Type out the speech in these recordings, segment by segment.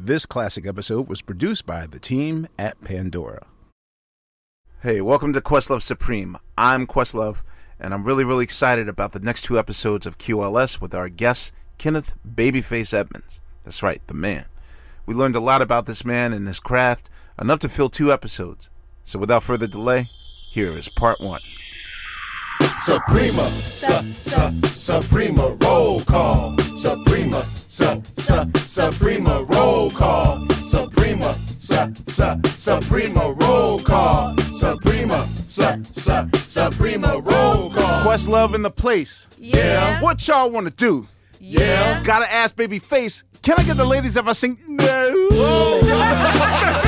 This classic episode was produced by the team at Pandora. Hey, welcome to Questlove Supreme. I'm Questlove, and I'm really, really excited about the next two episodes of QLS with our guest, Kenneth Babyface Edmonds. That's right, the man. We learned a lot about this man and his craft, enough to fill two episodes. So without further delay, here is part one. Suprema, su, su, Suprema, roll call. Suprema, su, su, Suprema, roll call. Suprema, su, su, Suprema, roll call. Suprema, su, su, Suprema, roll call. Questlove in the place. Yeah. What y'all want to do? Yeah. Gotta ask baby face, can I get the ladies if I sing no?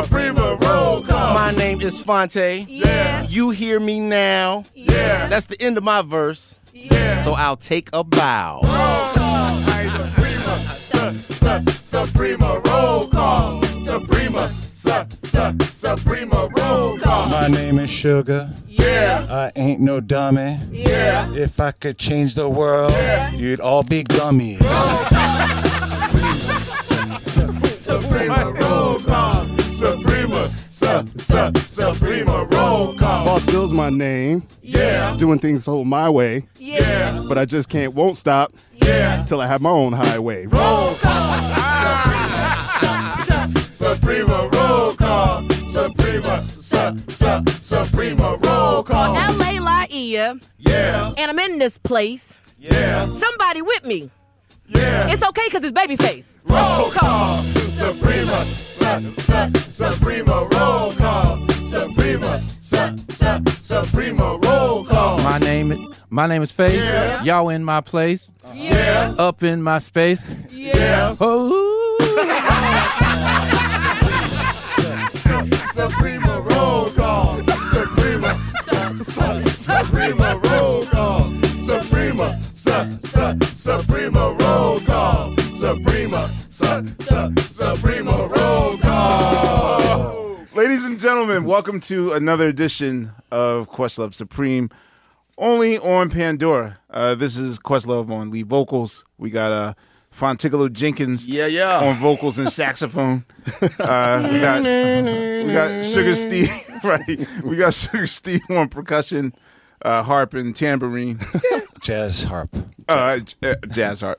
su, Suprema, roll call. My name is Fonte. Yeah. You hear me now. Yeah. That's the end of my verse. Yeah. So I'll take a bow. Suprema, su, su, Suprema, roll call. Suprema, su, su, Suprema, roll call. My name is Sugar. Yeah. I ain't no dummy. Yeah. If I could change the world, you'd all be gummies. Suprema, roll call. Suprema, su, su, Suprema, roll call. Boss Bill's my name. Yeah. Doing things so my way, Yeah. but I just can't, won't stop Yeah. till I have my own highway. Roll call. Suprema, roll call. Suprema, su, su, Suprema, roll call. LA Laia, Yeah. and I'm in this place. Yeah. Somebody with me. Yeah. It's okay because it's babyface. Roll call. Suprema, su, su, Suprema, roll call. Suprema, su, su, Suprema, roll call. My name is my name is Faith. Yeah. Y'all in my place. Yeah. Up in my space. Yeah. Oh, welcome to another edition of Questlove Supreme, only on Pandora. Uh, this is Questlove on lead vocals. We got uh, Fontigolo Jenkins Yeah, yeah. on vocals and saxophone. Uh, we got we got Sugar Steve, right? We got Sugar Steve on percussion, uh, harp and tambourine, Jazz harp. uh, j- uh, jazz harp,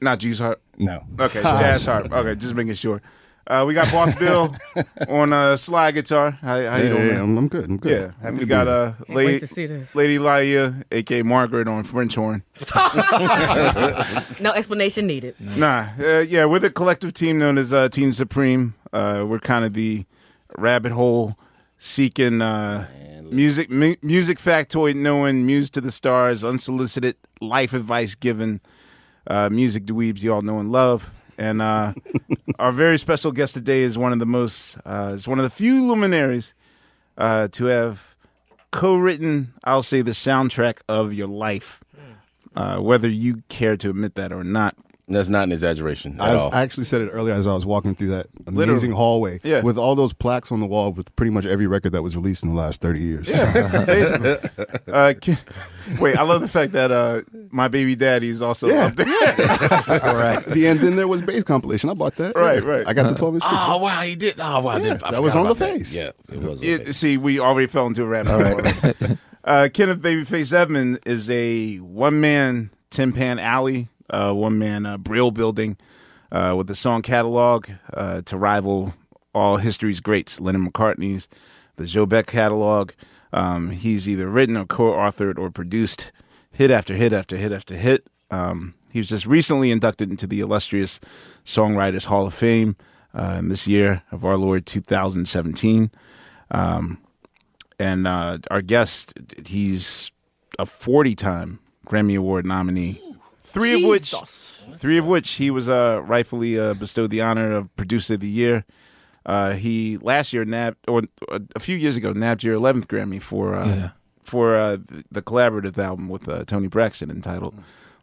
not G's harp. No. Okay, jazz harp. Okay, just making sure. Uh, we got Boss Bill on uh, slide guitar. How, how you doing? hey, man? I'm, I'm good. I'm good. Yeah, Happy we to got be here. uh, wait lady, to see this. Lady Laia, aka Margaret, on French horn. No explanation needed. Nah, uh, yeah, we're the collective team known as uh, Team Supreme. Uh, we're kind of the rabbit hole seeking uh, music, mu- music factoid, knowing, muse to the stars, unsolicited life advice given, uh, music dweebs you all know and love. And uh, our very special guest today is one of the most, uh, is one of the few luminaries uh, to have co-written, I'll say, the soundtrack of your life. uh, whether you care to admit that or not. That's not an exaggeration I, at was- all. I actually said it earlier as I was walking through that Literally. amazing hallway Yeah. with all those plaques on the wall with pretty much every record that was released in the last 30 years. Basically. uh, can- wait, I love the fact that uh, my baby daddy is also Yeah. up there. All right. the end, then there was bass compilation. I bought that. Right, right. I got the 12 inch. Oh wow, he did. Oh wow, I didn't, I that was on the about that. face. Yeah, it was. On the Yeah, face. see, we already fell into a rabbit hole. uh, Kenneth Babyface Edmond is a one man Tin Pan Alley, uh, one man uh, Brill building uh, with a song catalog uh, to rival all history's greats, Lennon McCartney's, the Joe Beck catalog. Um, he's either written or co authored or produced hit after hit after hit after hit. Um, he was just recently inducted into the illustrious Songwriters Hall of Fame uh, in this year of our Lord 2017. Um, and uh, our guest, he's a 40 time Grammy Award nominee. Three of which, three of which he was uh, rightfully uh, bestowed the honor of Producer of the Year. Uh, he last year nabbed, or uh, a few years ago, nabbed your 11th Grammy for uh, Yeah. for uh, the collaborative album with uh, Toni Braxton entitled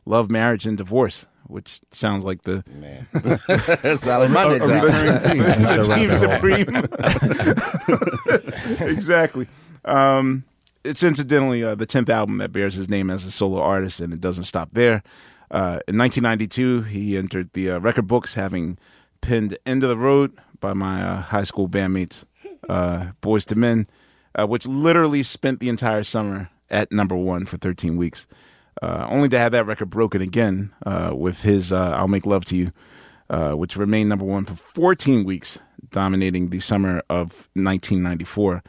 "Love, Marriage, and Divorce," which sounds like the Man, Sally Money's team supreme. exactly. Um, it's incidentally uh, the tenth album that bears his name as a solo artist, and it doesn't stop there. Uh, in 1992, he entered the uh, record books, having penned "End of the Road" by my uh, high school bandmates, uh, Boyz II Men, uh, which literally spent the entire summer at number one for 13 weeks. Only to have that record broken again with his "I'll Make Love to You," which remained number one for 14 weeks, dominating the summer of 1994.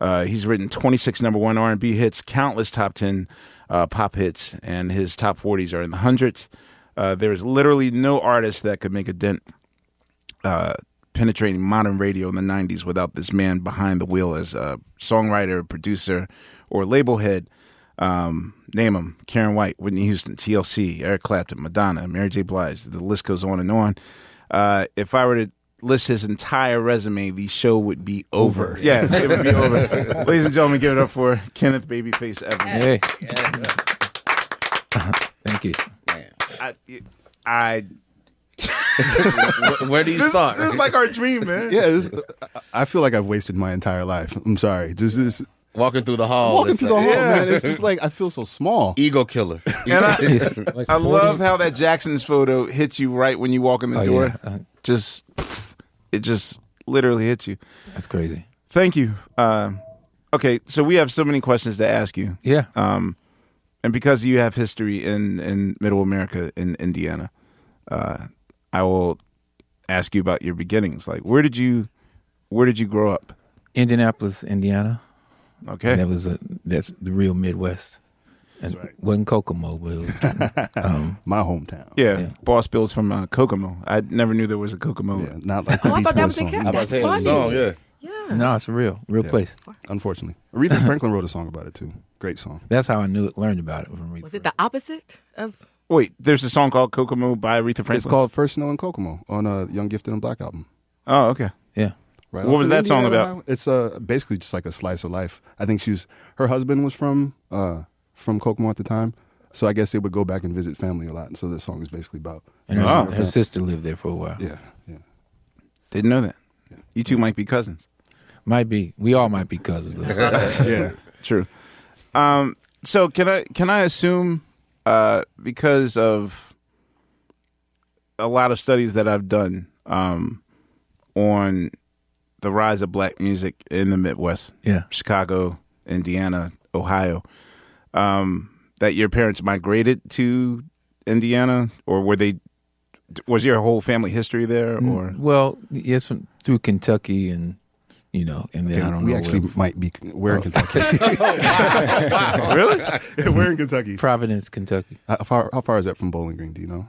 Uh, he's written 26 number one R&B hits, countless top 10 uh, pop hits, and his top 40s are in the hundreds. Uh, there is literally no artist that could make a dent uh, penetrating modern radio in the 90s without this man behind the wheel as a songwriter, producer, or label head. Um, name them Karyn White, Whitney Houston, TLC, Eric Clapton, Madonna, Mary J. Blige. The list goes on and on. Uh, if I were to list his entire resume, the show would be over. Over. Yeah, it would be over. Ladies and gentlemen, give it up for Kenneth Babyface Evans. Hey. Thank you. I, I Where, where do you this, start? this is like our dream, man. Yeah, this, I feel like I've wasted my entire life. I'm sorry. This is Walking through the hall. walking it's through the like- hall, Yeah. man. It's just like I feel so small. Ego killer. And I, Like I love how that Jackson's photo hits you right when you walk in the Oh, door. yeah. Uh, Just, it just literally hits you. That's crazy. Thank you. Um, okay, so we have so many questions to ask you, Yeah. um, and because you have history in in Middle America in Indiana, uh, I will ask you about your beginnings. Like, where did you, where did you grow up? Indianapolis, Indiana. Okay, That was a that's the real Midwest. And wasn't Kokomo, but it was um, My hometown. yeah, yeah. Boss Bill's from uh, Kokomo. I never knew there was a Kokomo. Yeah, not like the Oh, I thought that was a song. cat. I'm about to That's say the funny. song. Yeah. Yeah. no, it's a real real Yeah. place. Unfortunately, Aretha Franklin wrote a song about it too. Great song. That's how I knew it, learned about it from Aretha. Was it the opposite of? Wait, there's a song called Kokomo by Aretha Franklin. It's called First Snow in Kokomo on a Young Gifted and Black album. Oh, okay. Yeah. Right What was of that song about? Ohio. It's uh, basically just like a slice of life. I think she's her husband was from uh, from Kokomo at the time, so I guess they would go back and visit family a lot. And so this song is basically about And her, Oh. her sister lived there for a while. yeah, yeah. Didn't know that. You two might be cousins. Might be. We all might be cousins. though. yeah. True. Um, so can I can I assume uh, because of a lot of studies that I've done um, on the rise of black music in the Midwest, yeah. Chicago, Indiana, Ohio, um, that your parents migrated to Indiana, or were they? Was your whole family history there, or Well, yes, from, through Kentucky and you know, and then I don't we know actually where, might be. We're in Oh. Kentucky. really? we're in Kentucky. Providence, Kentucky. How far, how far is that from Bowling Green? Do you know?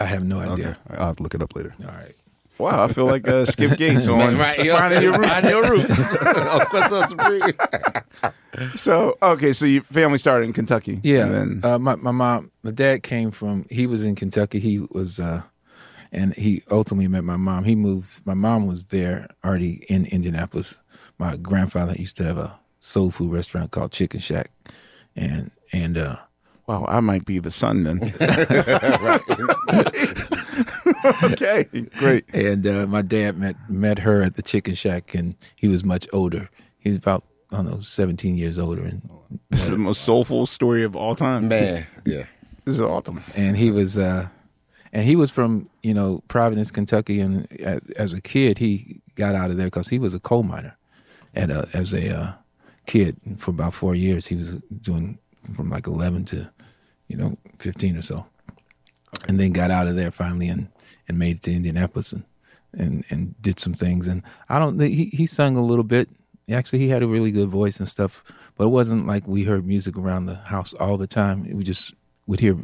I have no Okay, idea. I'll have to look it up later. All right. Wow, I feel like uh, Skip Gates on Right. finding your roots. Find your roots. So okay, so your family started in Kentucky. Yeah. and then uh, my my mom, my dad came from. He was in Kentucky. He was, uh, and he ultimately met my mom. He moved. My mom was there already in Indianapolis. My grandfather used to have a soul food restaurant called Chicken Shack, and and uh, Wow, I might be the son then. okay, great. And uh, my dad met met her at the chicken shack, and he was much older. He was about I don't know, seventeen years older, and This is the most soulful story of all time. Man, yeah. This is awesome. and he was uh, and he was from you know Providence, Kentucky, and a- as a kid he got out of there because he was a coal miner, at a, as a uh, kid for about four years. He was doing from like eleven to you know fifteen or so, and then got out of there finally and and made it to Indianapolis and and and did some things. And I don't he he sung a little bit. Actually, he had a really good voice and stuff, but it wasn't like we heard music around the house all the time. We just would hear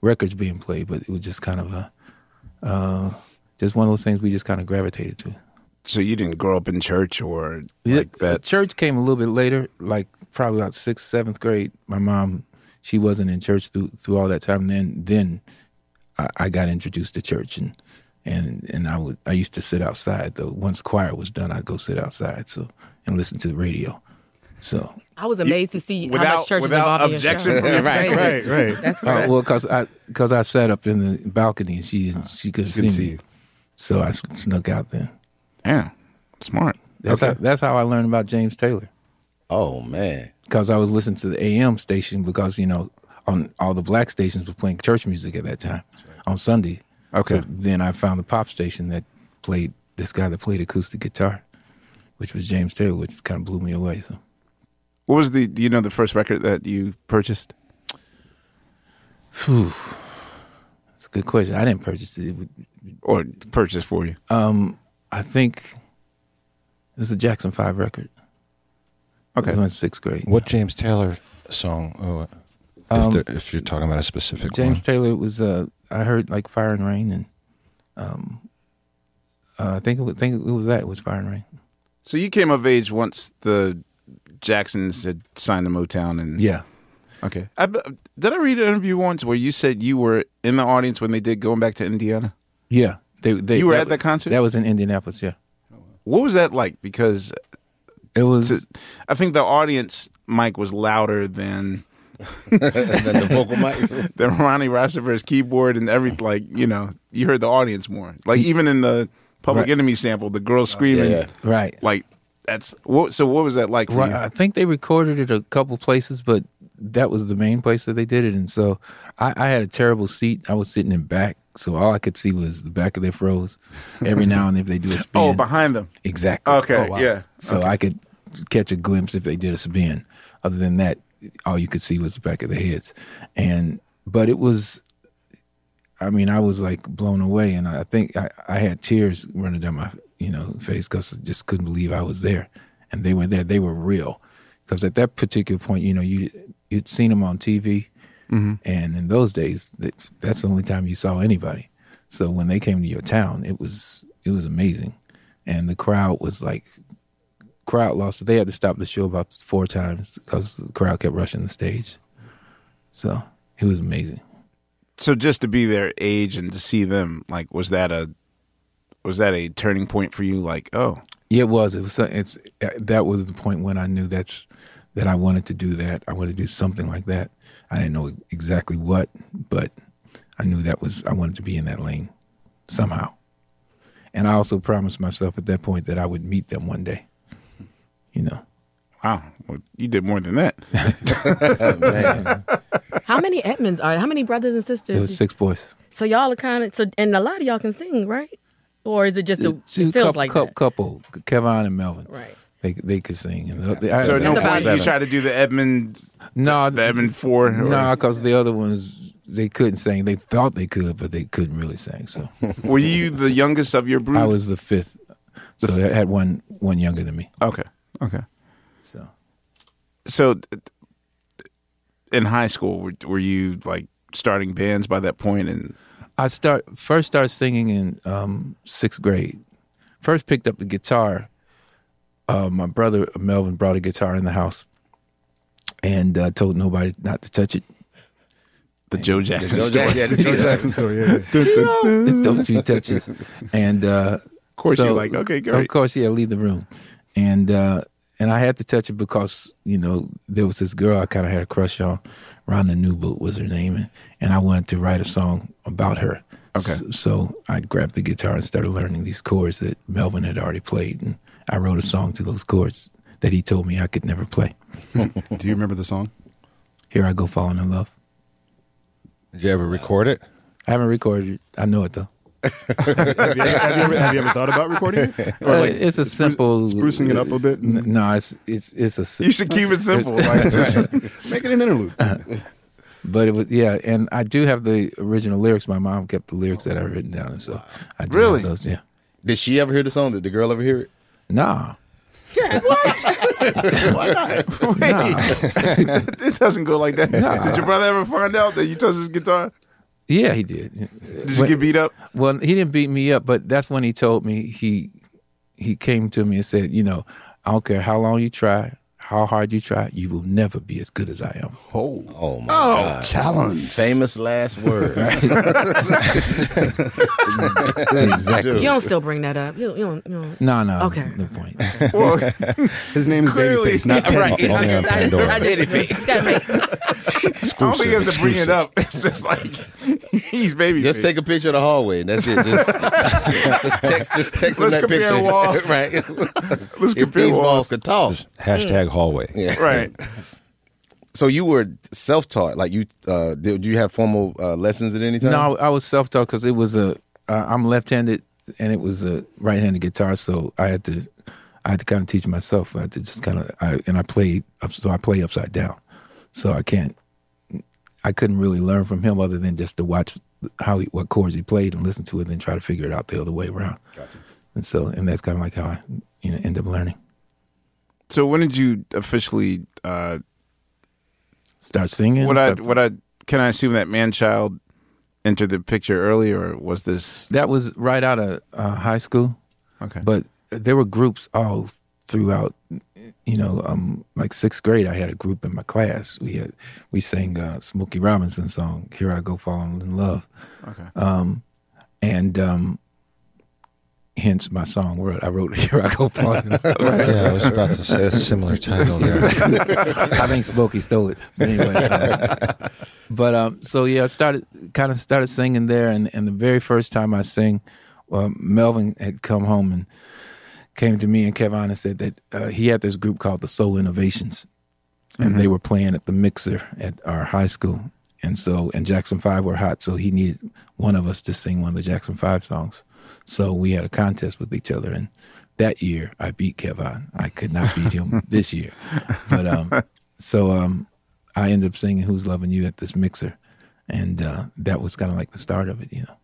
records being played, but it was just kind of a uh, just one of those things we just kind of gravitated to. So you didn't grow up in church or Yeah, like that? Church came a little bit later, like probably about sixth, seventh grade. My mom, she wasn't in church through through all that time. Then then I, I got introduced to church and and and I would I used to sit outside though. Once choir was done, I'd go sit outside so and listen to the radio. So I was amazed to see how without- much church is without involved in your objection show. from That's family. crazy. Right, right. That's Uh, crazy. well, cause I cause I sat up in the balcony and she she could couldn't see see me, you. so I snuck out there. Yeah, smart. That's Okay. how that's how I learned about James Taylor. Oh man. Because I was listening to the AM station because you know on all the black stations were playing church music at that time on Sunday. Okay. So then I found the pop station that played this guy that played acoustic guitar, which was James Taylor, which kind of blew me away. So What was the? Do you know the first record that you purchased? Phew. it's a good question. I didn't purchase it. It would- Or purchase for you? Um, I think it was a Jackson Five record. Okay. we went sixth grade. What James Taylor song? Oh, if, Um, there, if you're talking about a specific one. James one. Taylor was uh I heard like Fire and Rain and um uh, I think it was, think it was that it was Fire and Rain. So you came of age once the Jacksons had signed to Motown, and Yeah. Okay. I, did I read an interview once where you said you were in the audience when they did going back to Indiana? Yeah. They, they You were at that concert? That was in Indianapolis, yeah. What was that like? Because it was. I think the audience mic was louder than than the vocal mics. than Ronnie Rancifer's keyboard and every like you know you heard the audience more. Like even in the Public Right. Enemy sample, the girl oh, screaming. yeah. Right. Like that's what. So what was that like for Well, you? I think they recorded it a couple places, but that was the main place that they did it. And so I, I had a terrible seat. I was sitting in back, so all I could see was the back of their froze. Every now and then, if they do a oh, spin, Oh, behind them. exactly. Okay, oh, yeah. So Okay. I could catch a glimpse if they did a spin. Other than that, all you could see was the back of their heads. And but it was, I mean, I was like blown away, and I think I, I had tears running down my you know face because I just couldn't believe I was there, and they were there. They were real. Because at that particular point, you know, you you'd seen them on TV, Mhm. and in those days, that's, that's the only time you saw anybody. So when they came to your town, it was it was amazing, and the crowd was like crowd lost. They had to stop the show about four times because the crowd kept rushing the stage. So it was amazing. So just to be their age and to see them, like, was that a was that a turning point for you? Like, oh, Yeah, it was. It was. It's that was the point when I knew that's that I wanted to do that. I wanted to do something like that. I didn't know exactly what, but I knew that was I wanted to be in that lane somehow. And I also promised myself at that point that I would meet them one day. You know. wow, well, you did more than that. How many Edmonds are? How many brothers and sisters? It was six boys. So y'all are kind of so, and a lot of y'all can sing, right? Or is it just a, Two it feels couple, like couple, that? couple, Kevin and Melvin. Right. They they could sing. And they, I- so at no point you try to do the Edmund, no, the Edmund Four. or- no, because the other ones they couldn't sing. They thought they could, but they couldn't really sing. So Were you the youngest of your brood? I was the fifth. So I had one one younger than me. Okay, okay. So So in high school, were, were you like starting bands by that point? And I start first started singing in um, sixth grade. First picked up the guitar. Uh, my brother Melvin brought a guitar in the house, and uh, told nobody not to touch it. the Joe Jackson Joe story. Yeah, the Joe Jackson story. Yeah. Don't you touch it? And uh, Of course, you're like, okay, great. Of course, yeah, leave the room. And uh, and I had to touch it because you know there was this girl I kind of had a crush on. Rhonda Newboot was her name, and, and I wanted to write a song about her. Okay. So, so I grabbed the guitar and started learning these chords that Melvin had already played, and I wrote a song to those chords that he told me I could never play. Do you remember the song? Here I go falling in love. Did you ever record it? I haven't recorded it. I know it though. have, you, have, you ever, have you ever thought about recording it? Uh, it's a simple sprucing it up a bit. N- No, it's it's it's a. You should keep it simple. Like, Make it an interlude. But it was yeah, and I do have the original lyrics. My mom kept the lyrics that I've written down, and so I do Really? have those. Yeah. Did she ever hear the song? Did the girl ever hear it? Nah. What? Why not? Wait, it doesn't go like that. Did your brother ever find out that you touched his guitar? Yeah, he did. Did you get beat up? Well, he didn't beat me up, but that's when he told me he he came to me and said, you know, I don't care how long you try, how hard you try, you will never be as good as I am. Oh, Oh my Oh, God! challenge. Famous last words. exactly. You don't still bring that up. You, you don't. You don't. No, no. Okay. that's No point. Well, His name is Clearly- Babyface, not Right. Babyface. I Only on just, I just, I just, gotta I don't think he has to bring it up. It's just like he's baby. Just take a picture of the hallway. And that's it. Just, just text. Just text him Let's that compare picture. walls. right. Let's If compare these walls. walls could talk. Hashtag mm. Hallway. Yeah. Right. So you were self-taught. Like you, uh, did you have formal uh, lessons at any time? No, I was self taught because it was a. Uh, I'm left handed, and it was a right handed guitar, so I had to. I had to kind of teach myself. I had to just kind of. I and I played. So I play upside down, so I can't. I couldn't really learn from him other than just to watch how he, what chords he played and listen to it, and then try to figure it out the other way around. Gotcha. And so, and that's kind of like how I, you know, end up learning. So when did you officially uh, Start singing. what I what I can I assume that man child entered the picture early or was this that was right out of uh, high school. okay? but there were groups all throughout you know um like sixth grade i had a group in my class we had we sang uh smokey robinson song here i go falling in love okay. um and um hence my song word i wrote here i go falling in Yeah, I was about to say a similar title there. i think smokey stole it but anyway uh, but um so yeah i started kind of started singing there and and the very first time i sang well, melvin had come home and came to me and Kevin and said that uh, he had this group called the Soul Innovations, and they were playing at the mixer at our high school. And so, and Jackson Five were hot, so he needed one of us to sing one of the Jackson Five songs. So we had a contest with each other, and that year I beat Kevin. I could not beat him this year, but um, so um, I ended up singing "Who's Loving You" at this mixer, and uh, that was kind of like the start of it, you know.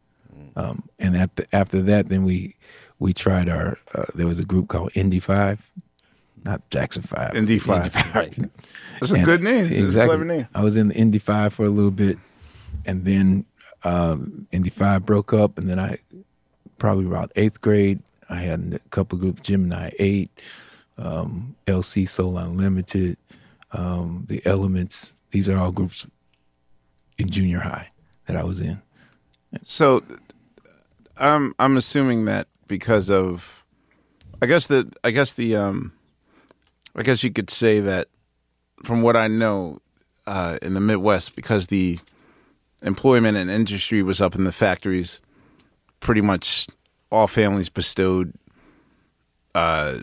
Um, and at the, after that, then we we tried our. Uh, there was a group called Indy Five, not Jackson Five. Indy Five. right. That's a good name. That's a Exactly. clever name. I was in the Indy Five for a little bit, and then um, Indy Five broke up, and then I probably about eighth grade. I had a couple groups, Gemini Eight, um, LC Soul Unlimited, um, the Elements. These are all groups in junior high that I was in. So I'm I'm assuming that because of I guess the I guess the um I guess you could say that from what I know uh, in the Midwest because the employment and industry was up in the factories pretty much all families bestowed uh,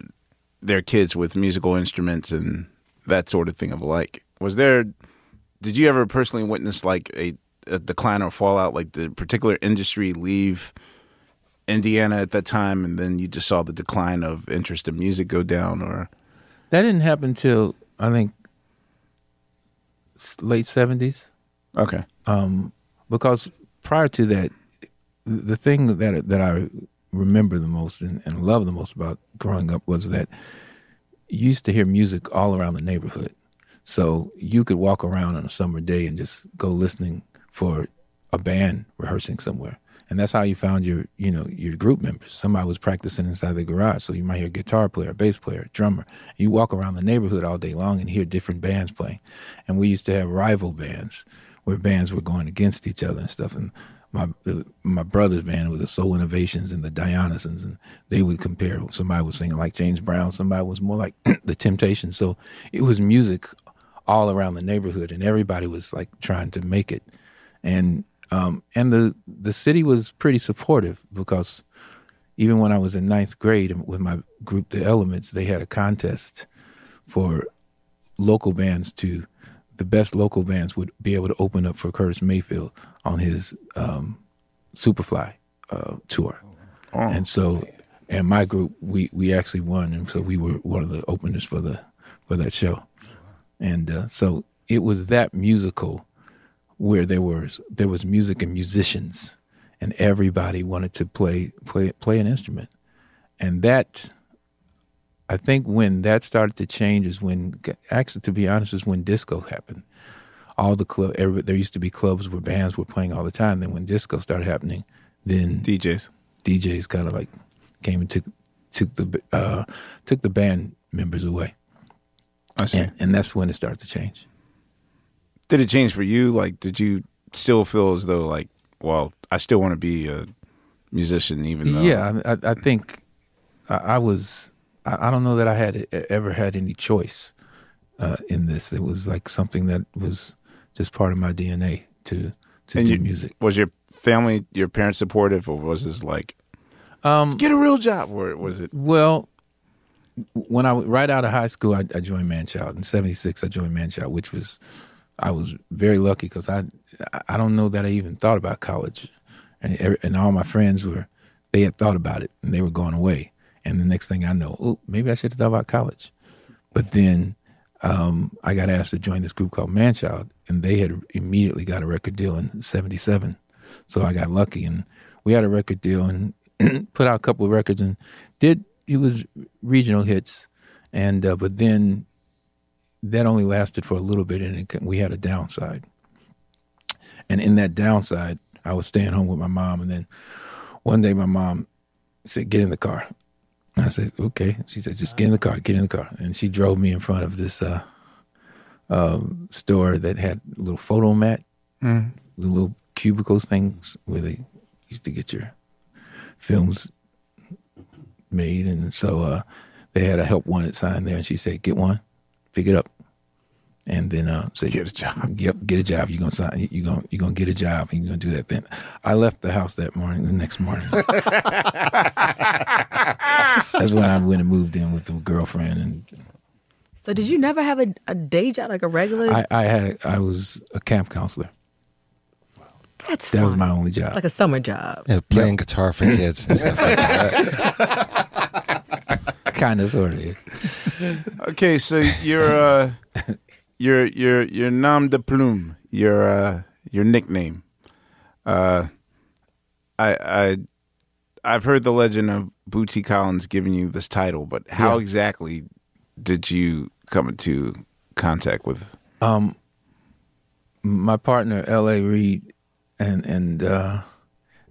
their kids with musical instruments and that sort of thing of like. Was there did you ever personally witness like a, a decline or fallout? Like the particular industry leave indiana at that time and then you just saw the decline of interest in music go down or? That didn't happen till I think late seventies. okay. Um, because prior to that, the thing that that I remember the most and, and love the most about growing up was that you used to hear music all around the neighborhood. So you could walk around on a summer day and just go listening for a band rehearsing somewhere. And that's how you found your, you know, your group members. Somebody was practicing inside the garage, so you might hear a guitar player, a bass player, a drummer. You walk around the neighborhood all day long and hear different bands playing. And we used to have rival bands where bands were going against each other and stuff. And my my brother's band with the Soul Innovations and the Dionysians, and they would compare. Somebody was singing like James Brown, somebody was more like the Temptations. So it was music all around the neighborhood, and everybody was like trying to make it. And um, and the the city was pretty supportive because even when I was in ninth grade with my group, the Elements, they had a contest for local bands to the best local bands would be able to open up for Curtis Mayfield on his um, Superfly uh, tour. Oh, and so, and my group, we we actually won, and so we were one of the openers for the for that show. And uh, so it was that musical where there was there was music and musicians, and everybody wanted to play play play an instrument, and that. I think when that started to change is when, actually, to be honest, is when disco happened all the club. Every, there used to be clubs where bands were playing all the time. Then when disco started happening, then DJs DJs kind of like came and took took the uh, took the band members away. I see. And, and that's when it started to change. Did it change for you? Like, did you still feel as though like, well, I still want to be a musician, even though? Yeah, I, I think I, I was. I, I don't know that I had ever had any choice uh, in this. It was like something that was just part of my DNA to to And do you- music. Was your family, your parents supportive, or was this like, Um, get a real job, or was it? Well, when I right out of high school, I, I joined Manchild. In '76, I joined Manchild, which was I was very lucky because I I don't know that I even thought about college, and every, and all my friends were they had thought about it and they were going away. And the next thing I know, oh, maybe I should have thought about college. But then um, I got asked to join this group called Manchild, and they had immediately got a record deal in '77. So I got lucky, and we had a record deal and put out a couple of records and did it was regional hits, and uh, but then that only lasted for a little bit, and it, we had a downside. And in that downside, I was staying home with my mom, and then one day my mom said, "Get in the car." I said, "Okay." She said, "Just get in the car. Get in the car." And she drove me in front of this uh, um, store that had a little photo mat, Mhm. the little cubicles things where they used to get your films made, and so uh, they had a help wanted sign there, and she said, "Get one, pick it up." And then uh, say, "Get a job." Yep, get a job. You're gonna sign. You're gonna you're gonna get a job. And you're gonna do that. Then I left the house that morning. The next morning, that's when I went and moved in with a girlfriend, and So did you never have a, a day job like a regular? I, I had I was a camp counselor. That's that was my only job. like a summer job. Yeah, playing guitar for kids and stuff like that. kind of, sort of. Okay, so you're uh, your your your nom de plume, your uh, your nickname. Uh, I I I've heard the legend of Bootsy Collins giving you this title, but how Yeah. exactly did you come into contact with? Um, my partner L.A. Reid and and uh,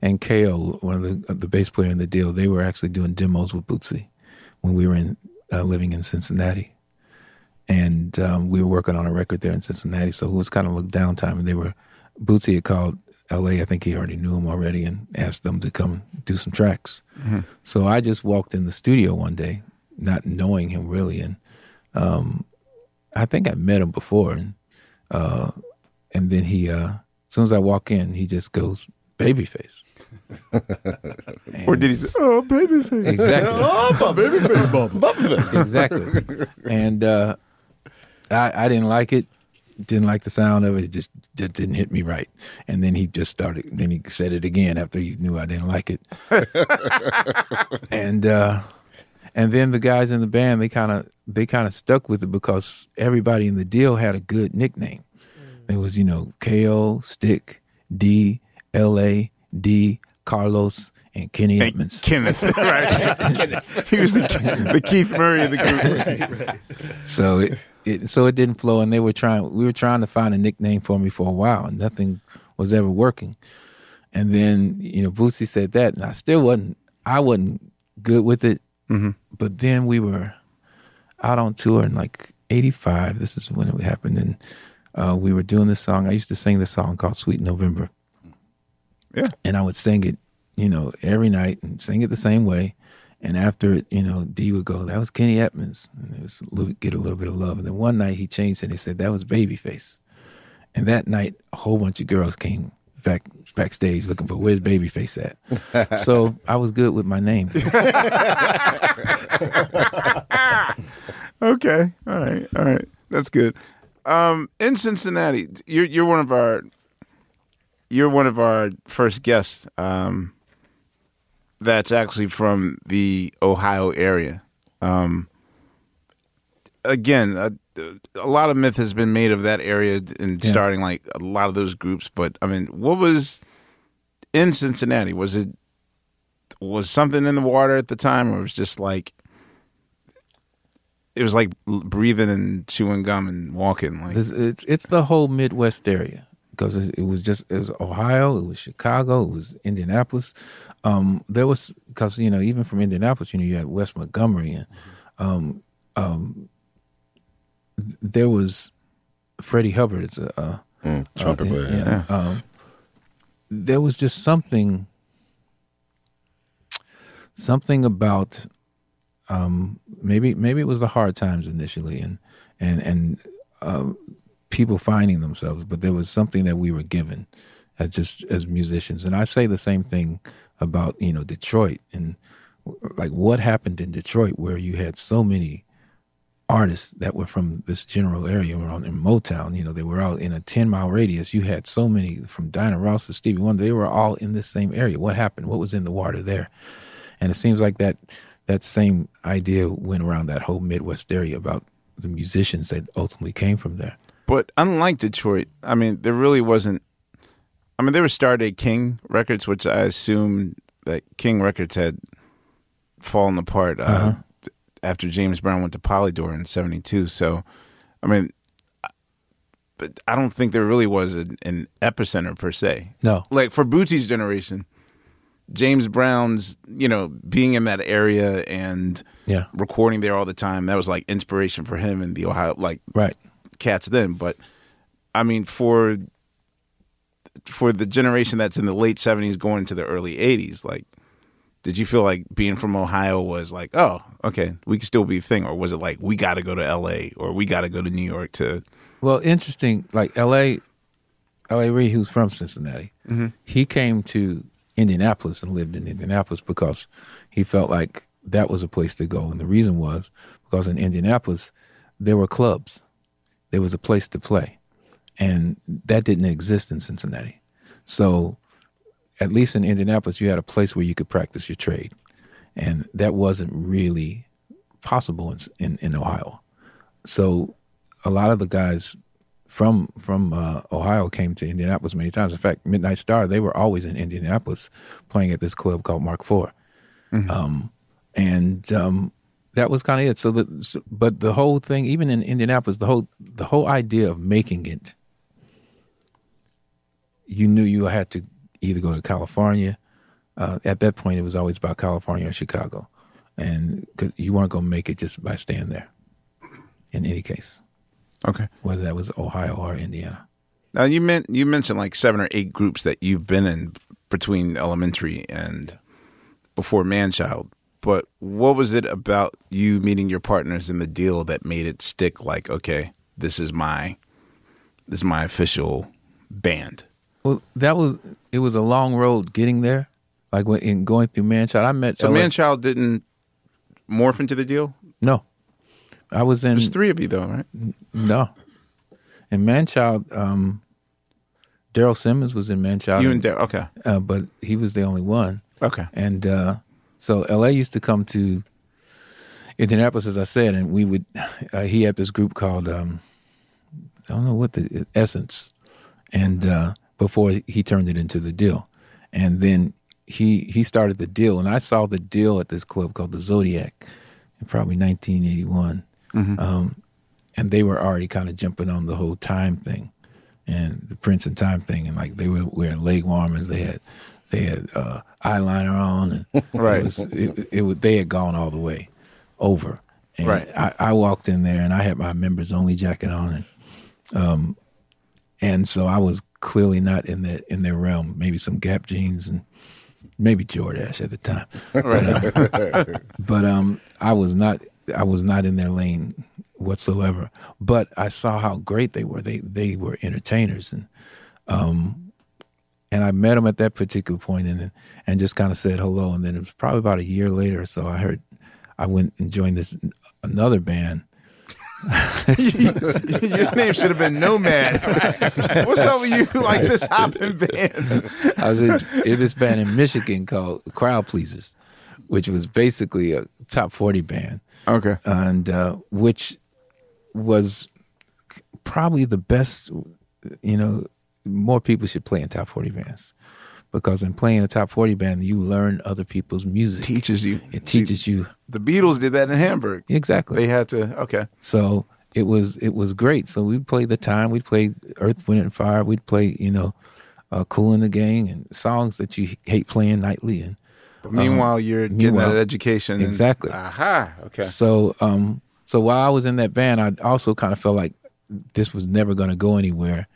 and Kayo, one of the the bass player in the Deele, they were actually doing demos with Bootsy when we were in uh, living in Cincinnati, and um, we were working on a record there in Cincinnati. So it was kind of like downtime, and they were Bootsy had called L.A. I think he already knew him already, and asked them to come do some tracks. Mhm. So I just walked in the studio one day, not knowing him really, and um, I think I met him before, and uh, and then he, uh, as soon as I walk in, he just goes babyface. or did he say, "Oh, babyface"? Exactly. oh, babyface, exactly. And uh, I, I didn't like it. Didn't like the sound of it. It just, just didn't hit me right. And then he just started. Then he said it again after he knew I didn't like it. and uh, and then the guys in the band they kind of they kind of stuck with it because everybody in the Deele had a good nickname. It was you know Kayo Stick D L A D Carlos and Kenny Edmonds. Kenneth, right? he was the, the Keith Murray of the group. So it, it so it didn't flow, and they were trying. We were trying to find a nickname for me for a while, and nothing was ever working. And then you know, Bootsy said that, and I still wasn't. I wasn't good with it. Mm-hmm. But then we were out on tour in like '85. This is when it happened, and uh, we were doing this song. I used to sing this song called "Sweet November," Yeah. And I would sing it, you know, every night and sing it the same way. And after you know, D would go, "That was Kenny Edmonds," and it was get a little bit of love. And then one night he changed it. and He said that was Babyface. And that night, a whole bunch of girls came back backstage looking for where's Babyface at. so I was good with my name. Okay. All right. All right. That's good. Um, in Cincinnati, you're you're one of our you're one of our first guests. Um, that's actually from the Ohio area. Um, again, a, a lot of myth has been made of that area and Yeah. starting like a lot of those groups. But I mean, what was in Cincinnati? Was it was something in the water at the time, or was just like it was like breathing and chewing gum and walking? Like it's it's the whole Midwest area because it, was just it was Ohio, it was Chicago, it was Indianapolis. Um, there was because you know even from Indianapolis, you know you had Wes Montgomery and um, um, there was Freddie Hubbard. It's a uh, Mm, trumpet uh, player, yeah, Um, there was just something something about um, maybe maybe it was the hard times initially and and and um, people finding themselves, but there was something that we were given as just as musicians. And I say the same thing about you know Detroit and like what happened in Detroit where you had so many artists that were from this general area around in Motown. You know, they were out in a 10 mile radius. You had so many from Diana Ross to Stevie Wonder. They were all in this same area. What happened? What was in the water there? And it seems like that that same idea went around that whole Midwest area about the musicians that ultimately came from there. But unlike Detroit, I mean, there really wasn't. I mean, there was Starday King Records, which I assume that King Records had fallen apart uh, Uh-huh. after James Brown went to Polydor in '72. So, I mean, but I don't think there really was an, an epicenter per se. No. like for Bootsy's generation, James Brown's, you know, being in that area and Yeah. recording there all the time, that was like inspiration for him and the Ohio like Right. Cats then. But I mean, for for the generation that's in the late seventies going into the early eighties, like, did you feel like being from Ohio was like, oh, okay, we can still be a thing, or was it like we got to go to L.A. or we got to go to New York to? Well, interesting. Like L.A. L.A. Reid, who's from Cincinnati, Mhm. he came to Indianapolis and lived in Indianapolis because he felt like that was a place to go, and the reason was because in Indianapolis there were clubs, there was a place to play, and that didn't exist in Cincinnati. So, at least in Indianapolis, you had a place where you could practice your trade, and that wasn't really possible in in, in Ohio. So a lot of the guys from from uh, Ohio came to Indianapolis many times. In fact, Midnight Star they were always in Indianapolis playing at this club called Mark IV, um, and um, that was kind of it. So the so, but the whole thing, even in Indianapolis, the whole the whole idea of making it, you knew you had to either go to California. Uh, at that point, it was always about California or Chicago, and 'cause you weren't going to make it just by staying there. In any case, Okay. whether that was Ohio or Indiana. Now you meant you mentioned like seven or eight groups that you've been in between elementary and before Manchild. But what was it about you meeting your partners in the Deele that made it stick? Like, okay, this is my this is my official band. Well, that was it. Was a long road getting there. Like when in going through Manchild, I met. So LA Manchild didn't morph into the Deele. No, I was in. There's three of you though, right? No, in Manchild, um, Daryl Simmons was in Manchild. You and Daryl, okay. uh, but he was the only one. Okay. And uh, so LA used to come to Indianapolis, as I said, and we would. Uh, he had this group called um, I don't know what the Essence, and uh, before he turned it into the Deele, and then he he started the Deele, and I saw the Deele at this club called the Zodiac, in probably 1981, Mhm. um, and they were already kind of jumping on the whole time thing, and the Prince and Time thing, and like they were wearing leg warmers, they had they had uh, eyeliner on, and Right. It was, it, it, they had gone all the way over. And Right. I, I walked in there and I had my members only jacket on, and um, and so I was clearly not in their in their realm. Maybe some Gap jeans and maybe Jordache at the time. But, uh, but um, I was not I was not in their lane whatsoever. But I saw how great they were. They they were entertainers and um, and I met him at that particular point and and just kind of said hello. And then it was probably about a year later or so. I heard I went and joined this another band. Your name should have been Nomad. What's up with you? Like just hopping bands. I was in, in this band in Michigan called Crowd Pleasers, which was basically a top forty band. Okay, and uh, which was probably the best. You know, more people should play in top forty bands. Because in playing a top 40 band you learn other people's music. Teaches you. It teaches you. the beatles did that in hamburg. Exactly. They had to okay. So it was it was great. So we'd play the time we'd play earth wind and fire we'd play you know uh, Kool and the Gang and songs that you hate playing nightly and but meanwhile um, you're getting that education and, exactly. aha okay. So um so while i was in that band i also kind of felt like this was never going to go anywhere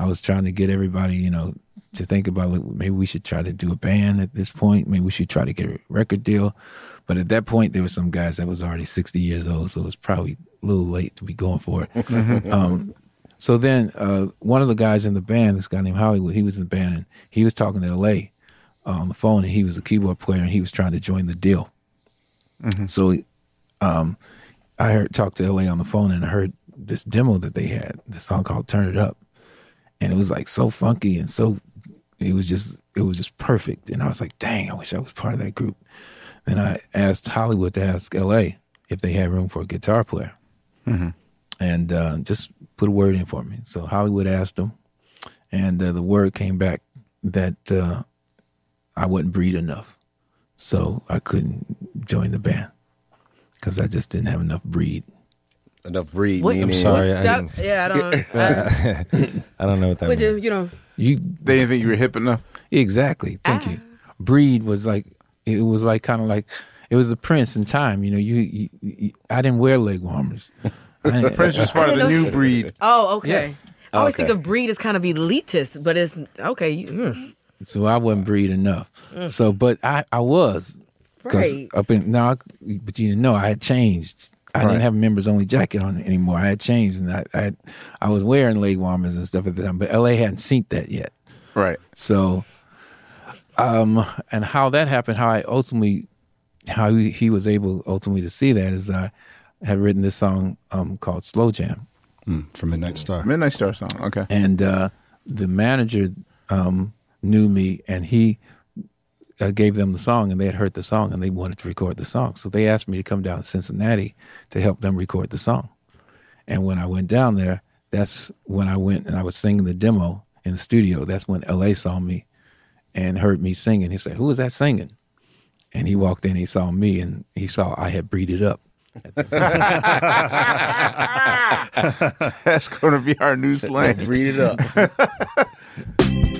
i was trying to get everybody you know to think about like, maybe we should try to do a band at this point. Maybe we should try to get a record Deele. But at that point, there were some guys that was already 60 years old, so it was probably a little late to be going for it. Mm-hmm. um, so then uh, one of the guys in the band, this guy named Hollywood, he was in the band and he was talking to LA uh, on the phone and he was a keyboard player and he was trying to join the deal. Mm-hmm. So um, I heard talked to LA on the phone and I heard this demo that they had, the song called Turn It Up. And it was like so funky and so it was just it was just perfect. And I was like, dang, I wish I was part of that group. Then I asked Hollywood to ask LA if they had room for a guitar player. Mm-hmm. And uh, just put a word in for me. So Hollywood asked them, and uh, the word came back that uh, I wouldn't breed enough. So I couldn't join the band because I just didn't have enough breed. Enough breed. What- meaning, I'm sorry, I That- yeah, I don't- I- I don't know what that But means. just, you know, You they didn't think you were hip enough. Exactly. Thank you. Breed was like it was like kind of like it was the Prince in time. You know, you, you, you I didn't wear leg warmers. I didn't- Prince was part of the new breed. Oh, okay. Yes. I always Okay. think of breed as kind of elitist, but it's okay. Mm. So I wasn't breed enough. Mm. So, but I I was because Right. up in now, but you didn't know I had changed. I Right. didn't have a members only jacket on anymore. I had changed, and I I, had, I was wearing leg warmers and stuff at the time. But LA hadn't seen that yet. Right. So, um, and how that happened, how I ultimately, how he, he was able ultimately to see that is I had written this song um, called Slow Jam. from Midnight Star. Midnight Star song. Okay. And uh, the manager um, knew me, and he uh, gave them the song, and they had heard the song, and they wanted to record the song. So they asked me to come down to Cincinnati to help them record the song. And when I went down there, that's when I went and I was singing the demo in the studio. That's when LA saw me and heard me singing. He said, Who is that singing?" And he walked in, he saw me, and he saw I had breeded up. That's going to be our new slang. Breed it up.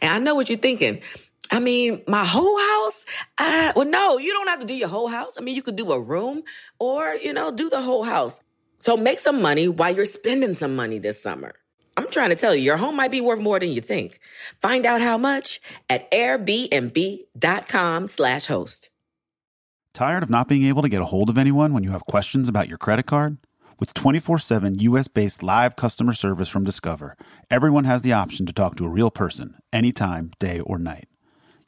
And I know what you're thinking. I mean, my whole house? Uh, well, no, you don't have to do your whole house. I mean, you could do a room or, you know, do the whole house. So make some money while you're spending some money this summer. I'm trying to tell you, your home might be worth more than you think. Find out how much at airbnb.com slash host. Tired of not being able to get a hold of anyone when you have questions about your credit card? With 24 7 US based live customer service from Discover, everyone has the option to talk to a real person anytime, day or night.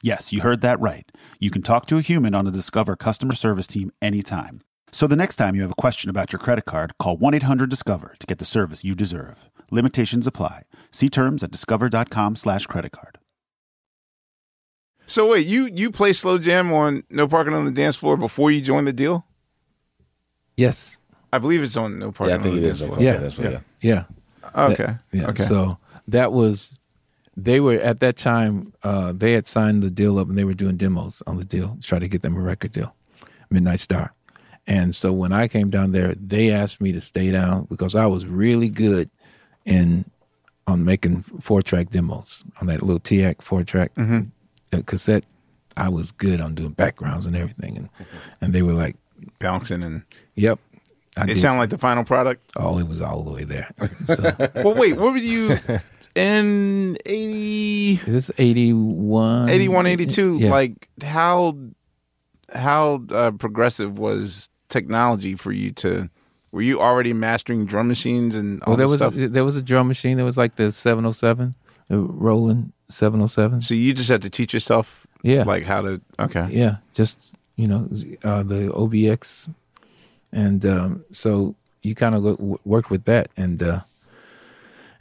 Yes, you heard that right. You can talk to a human on the Discover customer service team anytime. So the next time you have a question about your credit card, call 1 800 Discover to get the service you deserve. Limitations apply. See terms at discover.com slash credit card. So wait, you you play slow jam on No Parking on the Dance Floor before you joined the Deele? Yes. I believe it's on No Parking Yeah, I think on it the is Dance No Floor. Parking on the Dance Floor, yeah. Yeah. Okay. That- yeah. Okay. So that was they were at that time uh, they had signed the Deele up and they were doing demos on the Deele to try to get them a record deal, Midnight Star. And so when I came down there, they asked me to stay down because I was really good in on making four track demos on that little TEAC four track Mhm. uh, cassette. I was good on doing backgrounds and everything, and and they were like bouncing and yep. I it did. sounded like the final product. Oh, it was all the way there. So, well, wait, what were you in 80, Is this 81? 81, 82? Yeah. Like how how uh, progressive was technology for you to? Were you already mastering drum machines and all well, there was stuff? there was a drum machine. There was like the 707, the Roland 707. So you just had to teach yourself, Yeah. like how to. Okay, Yeah, just you know uh, the OBX, and um, so you kind of worked with that, and uh,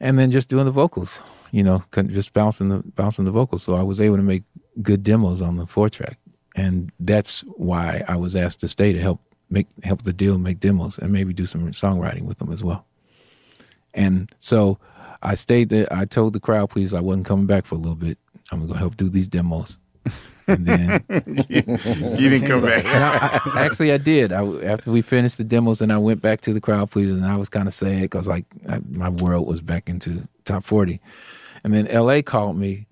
and then just doing the vocals, you know, just bouncing the bouncing the vocals. So I was able to make good demos on the four track, and that's why I was asked to stay to help make help the Deele make demos and maybe do some songwriting with them as well. And so I stayed there. I told the crowd, please, I wasn't coming back for a little bit. I'm gonna help do these demos. And then you didn't come back. I- I- actually, I did. I, after we finished the demos, and I went back to the crowd pleasers, and I was kind of sad because like I, my world was back into top forty. And then L.A. called me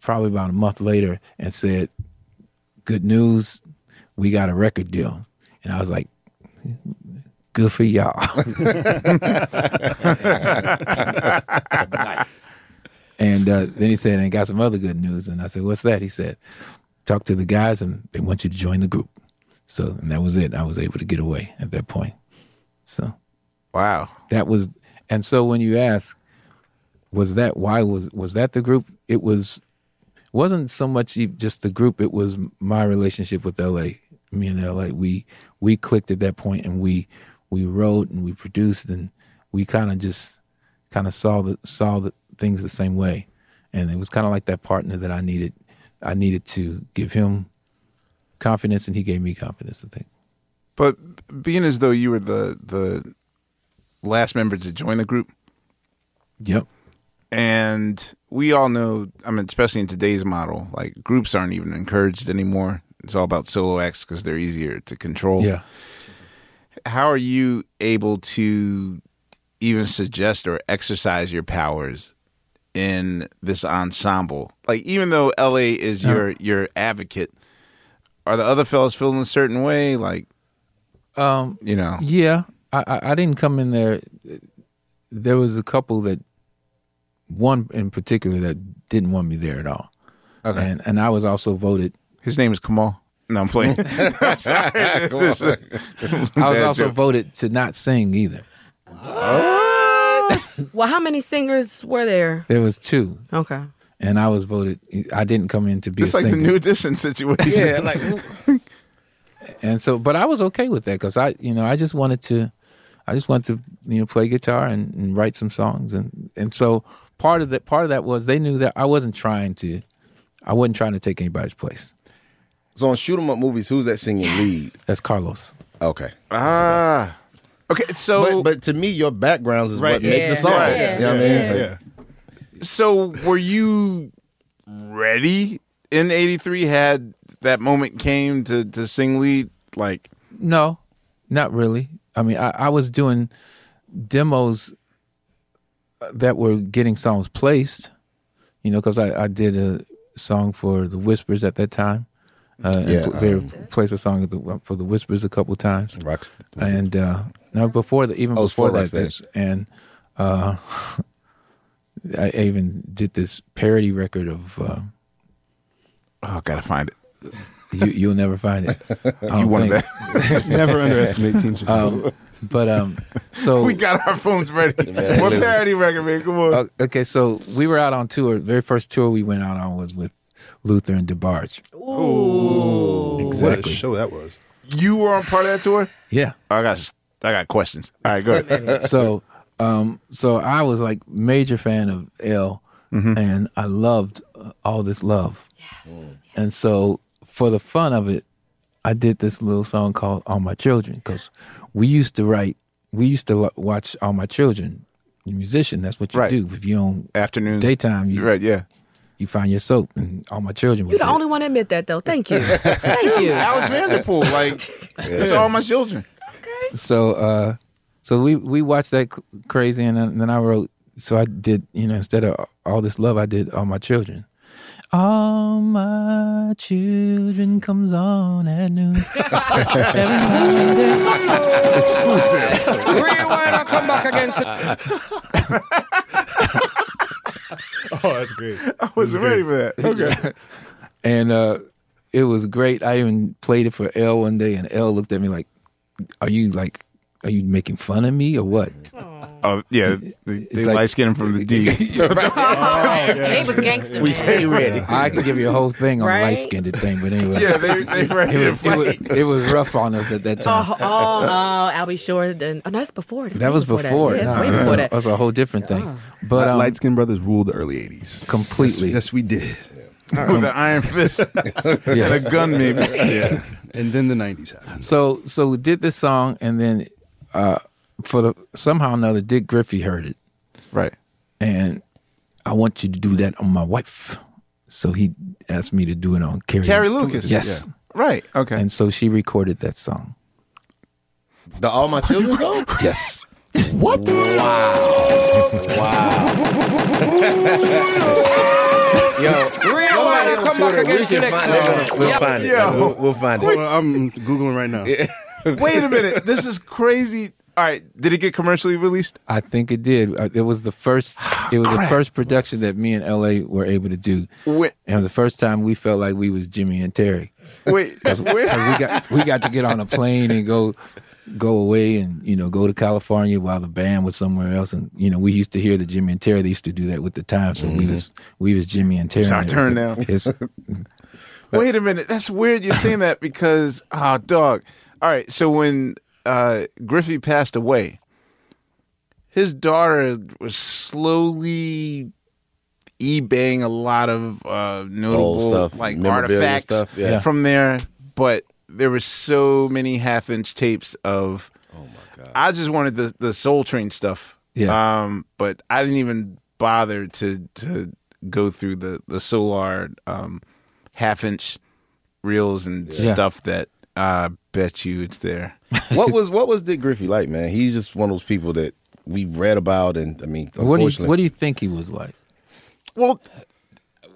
probably about a month later and said, "Good news, we got a record deal." And I was like, "Good for y'all." nice. And uh, then he said, and got some other good news. And I said, what's that? He said, talk to the guys and they want you to join the group. So, and that was it. I was able to get away at that point. So, wow. That was, and so when you ask, was that, why was, was that the group? It was, wasn't so much just the group. It was my relationship with LA. Me and LA, we, we clicked at that point and we, we wrote and we produced and we kind of just kind of saw the saw the things the same way, and it was kind of like that partner that I needed. I needed to give him confidence, and he gave me confidence. I think. But being as though you were the the last member to join the group. Yep. And we all know, I mean, especially in today's model, like groups aren't even encouraged anymore. It's all about solo acts because they're easier to control. Yeah. How are you able to even suggest or exercise your powers in this ensemble? Like, even though LA is Yeah. your your advocate, are the other fellas feeling a certain way? Like, Um, you know, Yeah, I, I I didn't come in there. There was a couple that, one in particular that didn't want me there at all. Okay. and and I was also voted. His name is Kamal. No, I'm playing. I'm sorry. I was also voted to not sing either. Well, how many singers were there? There was two. Okay. And I was voted. I didn't come in to be It's a like the new edition situation. Yeah, like and so but i was okay with that because i you know i just wanted to i just wanted to you know play guitar and, and write some songs and and so part of that part of that was they knew that i wasn't trying to I wasn't trying to take anybody's place. So on shoot 'em up movies, who's that singing lead? That's Carlos. Okay. Ah. Okay, so but, but to me, your backgrounds is Right, what makes the song. Yeah, you know what I mean? yeah. Like, So were you ready in '83? Had that moment came to to sing lead? Like No, not really. I mean, I, I was doing demos that were getting songs placed, you know, because I, I did a song for the Whispers at that time. Uh, Yeah, and pl- they um, placed a song at the, for the Whispers a couple times. Rocks, and uh, no, before the, even Oh, it's before for that, Rocksteady. and uh, I even did this parody record of. Uh, oh, gotta find it. You, you'll never find it. You wanted think. that. Never underestimate Team Chicago. Um, but um, so we got our phones ready. Man, what parody record, man? Come on. Uh, okay, so we were out on tour. The very first tour we went out on was with Luther and DeBarge. Ooh. Exactly. What a show that was. You were on part of that tour? Yeah. I got I got questions. All right, go ahead. so um so I was like major fan of El Mm-hmm. and I loved uh, all this love. Yes. And so for the fun of it, I did this little song called All My Children cuz we used to write we used to lo- watch All My Children. You're a musician, that's what you Right. do. If you on afternoon daytime, you right, yeah. You find your soap and All My Children was You're the it. only one to admit that, though. Thank you. Thank you. Alex Vanderpool, like it's all my children. so uh so we we watched that crazy and then, and then i wrote so i did you know instead of all this love i did all my children all my children comes on at noon Exclusive. Rewind and come back again. Oh, that's great. I wasn't ready for that. Okay. and uh it was great i even played it for El one day and El looked at me like are you like are you making fun of me or what Oh yeah, they, they like- light skinned from the D. They was gangster. We stay ready. I could give you a whole thing on Right? the light skinned thing, but anyway. Yeah, they they ready it was, it, was, it was rough on us at that time. Oh, oh, oh, I'll be sure. Then, oh, no, that's before. That's That was before. That. Yeah, No, that's way no, before that. That was a whole different thing. But um, light skinned Brothers ruled the early 80s. completely. Yes, yes, we did. with the iron fist and Yes. a gun, maybe. Yeah. And then the 90s happened. So so we did this song, and then uh, for the somehow or another, Dick Griffey heard it, Right. and I want you to do that on my wife. So he asked me to do it on Carrie. Carrie Lucas. Yes. Right. Okay. And so she recorded that song. The All My Children song? Yes. What? Wow. wow. Yo, Rewind somebody on come back Twitter, we against you next find it. week. We'll find it. We'll, we'll find Hold it. on, I'm Googling right now. Wait a minute. This is crazy. All right. Did it get commercially released? I think it did. Uh, It was the first. It was the first production that me and LA were able to do. Wait. And it was the first time we felt like we was Jimmy and Terry. Wait. Cause, wait. 'cause we got we got to get on a plane and go go away and you know go to California while the band was somewhere else and you know we used to hear the Jimmy and Terry they used to do that with the time so we was we was Jimmy and Terry. It's our and turn now. It's- Wait a minute. That's weird you're saying that because, oh, dog. All right. So when uh, Griffey passed away, his daughter was slowly eBaying a lot of uh, notable Old stuff, like artifacts stuff, yeah. from there. But there were so many half inch tapes of. Oh my god! I just wanted the the Soul Train stuff. Yeah. Um, but I didn't even bother to to go through the the Solar um half inch reels and Yeah. stuff that I bet you it's there. what was what was Dick Griffey like, man? He's just one of those people that we read about, and I mean, what do you what do you think he was like? Well,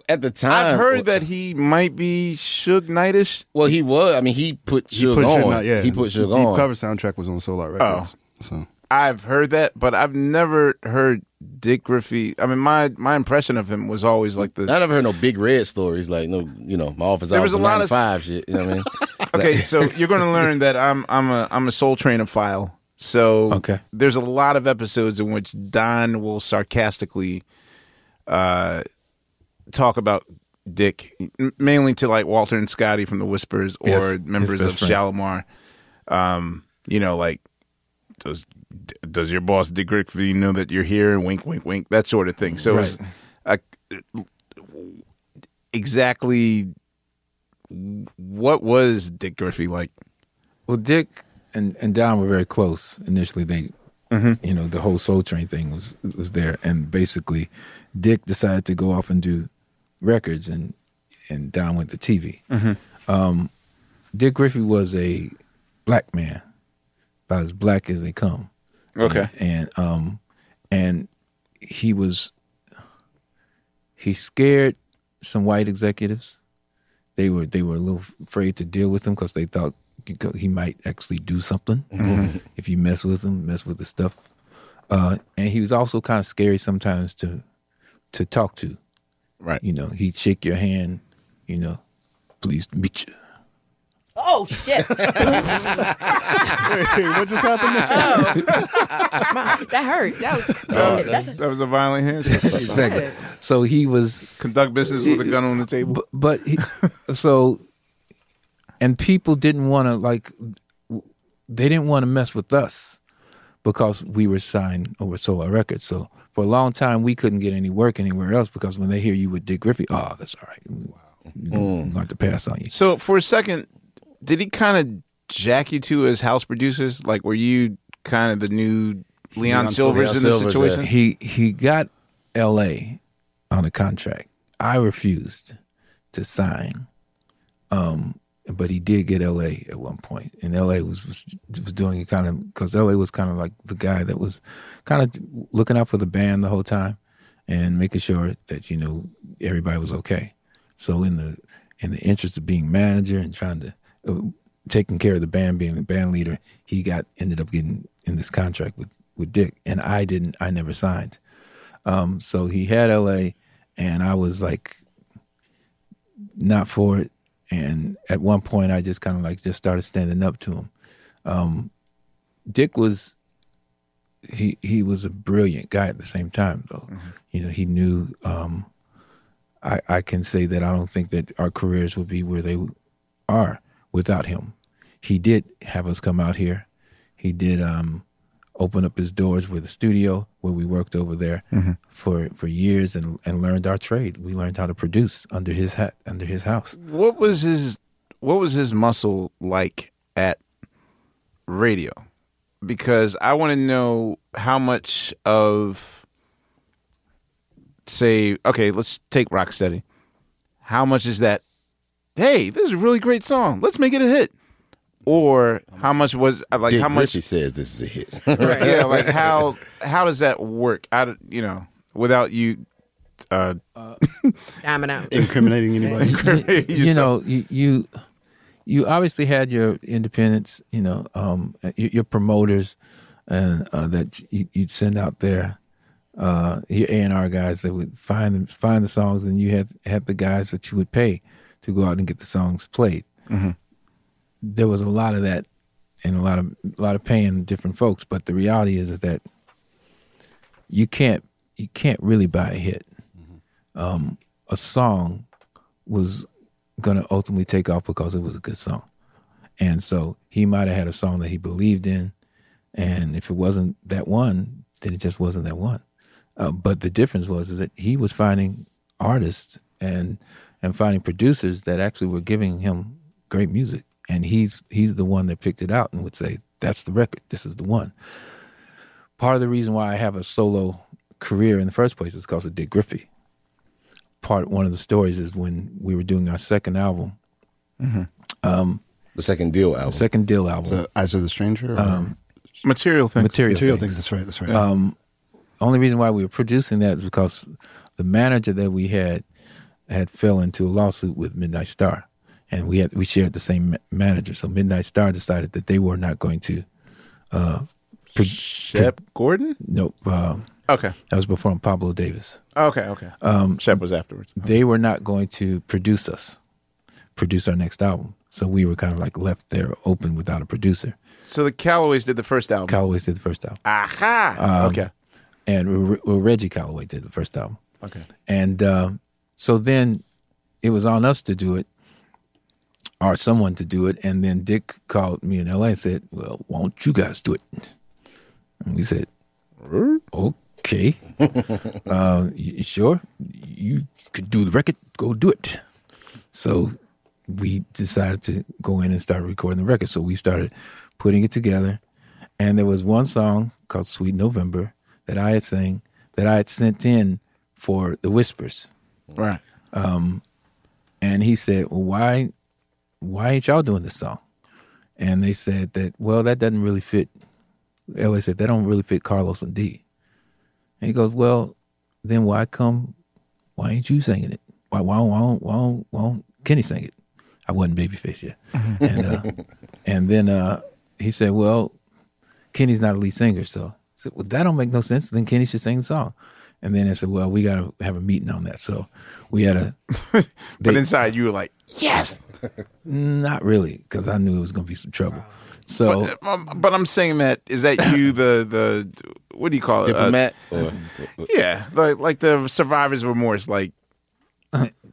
at the time I've heard that he might be Suge Knightish. Well, he was. I mean, he put He Suge put on. Suge yeah. He put the Suge deep on. cover soundtrack was on Solar Records. Oh. So I've heard that, but I've never heard Dick Griffey. I mean, my my impression of him was always like the I never heard no big red stories like no, you know, my office There hours was a lot of- five shit. You know what I mean? okay, so you're going to learn that I'm I'm a I'm a Soul Train file. So Okay. there's a lot of episodes in which Don will sarcastically uh, talk about Dick, mainly to like Walter and Scotty from the Whispers or Yes, members of friends. Shalimar. Um, you know, like does does your boss Dick Griffey know that you're here? Wink, wink, wink. That sort of thing. So it's, uh, exactly what was Dick Griffey like? Well, Dick and and Don were very close initially. They, Mm-hmm. you know, the whole Soul Train thing was was there, and basically, Dick decided to go off and do records, and and Don went to TV. Mhm. Um, Dick Griffey was a black man, about as black as they come. Okay. and, and um, and he was he scared some white executives. They were they were a little afraid to deal with him because they thought he might actually do something Mhm. if you mess with him, mess with the stuff. Uh, and he was also kind of scary sometimes to to talk to. Right. You know, he'd shake your hand. You know, pleased to meet you. Oh shit! what just happened oh. My- that hurt. That was. Oh, that's that, that was a violent handshake. Exactly. So he was conduct business with a gun on the table. But, but he, so, and people didn't want to like, they didn't want to mess with us because we were signed over Solar Records. So for a long time, we couldn't get any work anywhere else because when they hear you with Dick Griffey, oh, that's all right. Wow. Mm. We're going to pass on you. So for a second, did he kind of jack you to as house producers? Like, were you kind of the new Leon, Leon Sylvers in the situation? He he got L.A. on a contract. I refused to sign, um, but he did get L.A. at one point, and L.A. was was, was doing it kind of because L.A. was kind of like the guy that was kind of looking out for the band the whole time and making sure that you know everybody was okay. So in the in the interest of being manager and trying to taking care of the band, being the band leader, he got ended up getting in this contract with with Dick, and I didn't. I never signed. Um, so he had L.A. and I was like not for it. And at one point, I just kind of like just started standing up to him. Um, Dick was he he was a brilliant guy at the same time, though. You know, he knew. Um, I I can say that I don't think that our careers would be where they are without him. He did have us come out here. He did um, open up his doors with a studio where we worked over there Mhm. for for years and and learned our trade. We learned how to produce under his hat under his house. What was his What was his muscle like at radio? Because I want to know how much of, say, okay, let's take Rocksteady. How much is that? Hey, this is a really great song. Let's make it a hit. Or how much was like Dick how much Griffey says this is a hit. right, yeah, like how how does that work? I don't- you know without you. Uh, Diamond out. Incriminating anybody? Incriminating you, you know, you, you you obviously had your independents, you know, um, your, your promoters, and uh, that you, you'd send out there. Uh, your A and R guys that would find find the songs, and you had had the guys that you would pay to go out and get the songs played. Mhm. There was a lot of that, and a lot of a lot of paying different folks. But the reality is, is that you can't you can't really buy a hit. Um, a song was going to ultimately take off because it was a good song. And so he might have had a song that he believed in. And if it wasn't that one, then it just wasn't that one. Uh, but the difference was that he was finding artists and and finding producers that actually were giving him great music. And he's he's the one that picked it out and would say, That's the record. This is the one. Part of the reason why I have a solo career in the first place is because of Dick Griffey. Part one of the stories is when we were doing our second album. Mhm. Um, the second Deele album. second Deele album. The Eyes of the Stranger? Um, material things. Material, Material things. things, that's right, that's right. Um, only reason why we were producing that was because the manager that we had had fell into a lawsuit with Midnight Star, and we had we shared the same manager. So Midnight Star decided that they were not going to. Uh, pro- Shep Gordon? Nope. Uh, Okay. that was before Pablo Davis. Okay, okay. Um, Shep was afterwards. They were not going to produce us, produce our next album. So we were kind of like left there open without a producer. So the Calloways did the first album. Calloways did the first album. Aha. Um, okay. And Re- Re- Reggie Calloway did the first album. Okay. And um, so then it was on us to do it or someone to do it. And then Dick called me in LA and said, Well, why don't you guys do it? And we said, okay, uh, you sure you could do the record? Go do it. So we decided to go in and start recording the record. So we started putting it together, and there was one song called "Sweet November" that I had sang that I had sent in for the Whispers. Right. Um, and he said, "Well, why, why ain't y'all doing this song?" And they said that, well, that doesn't really fit. La said that don't really fit Carlos and D. And he goes, well, then why come? Why ain't you singing it? Why why why why why don't Kenny sing it? I wasn't babyface yet. and uh, and then uh, he said, well, Kenny's not a lead singer, so I said, well, that don't make no sense. Then Kenny should sing the song. And then I said, well, we got to have a meeting on that. So we had a. But inside you were like, yes. Not really, because I knew it was going to be some trouble. So, but, um, but I'm saying that is that you the the what do you call it? Diplomat Uh, or- yeah, like like the survivor's remorse. Like,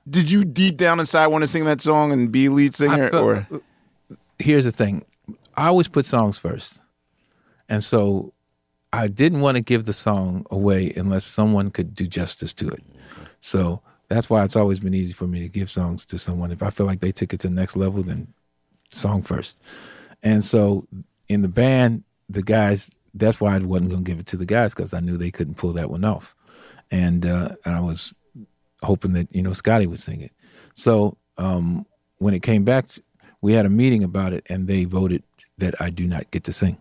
did you deep down inside want to sing that song and be a lead singer, felt- or here's the thing I always put songs first. And so I didn't want to give the song away unless someone could do justice to it. So that's why it's always been easy for me to give songs to someone. If I feel like they took it to the next level, then song first. And so in the band, the guys, that's why I wasn't going to give it to the guys because I knew they couldn't pull that one off. And, uh, and I was hoping that, you know, Scotty would sing it. So um, when it came back, we had a meeting about it and they voted that I do not get to sing.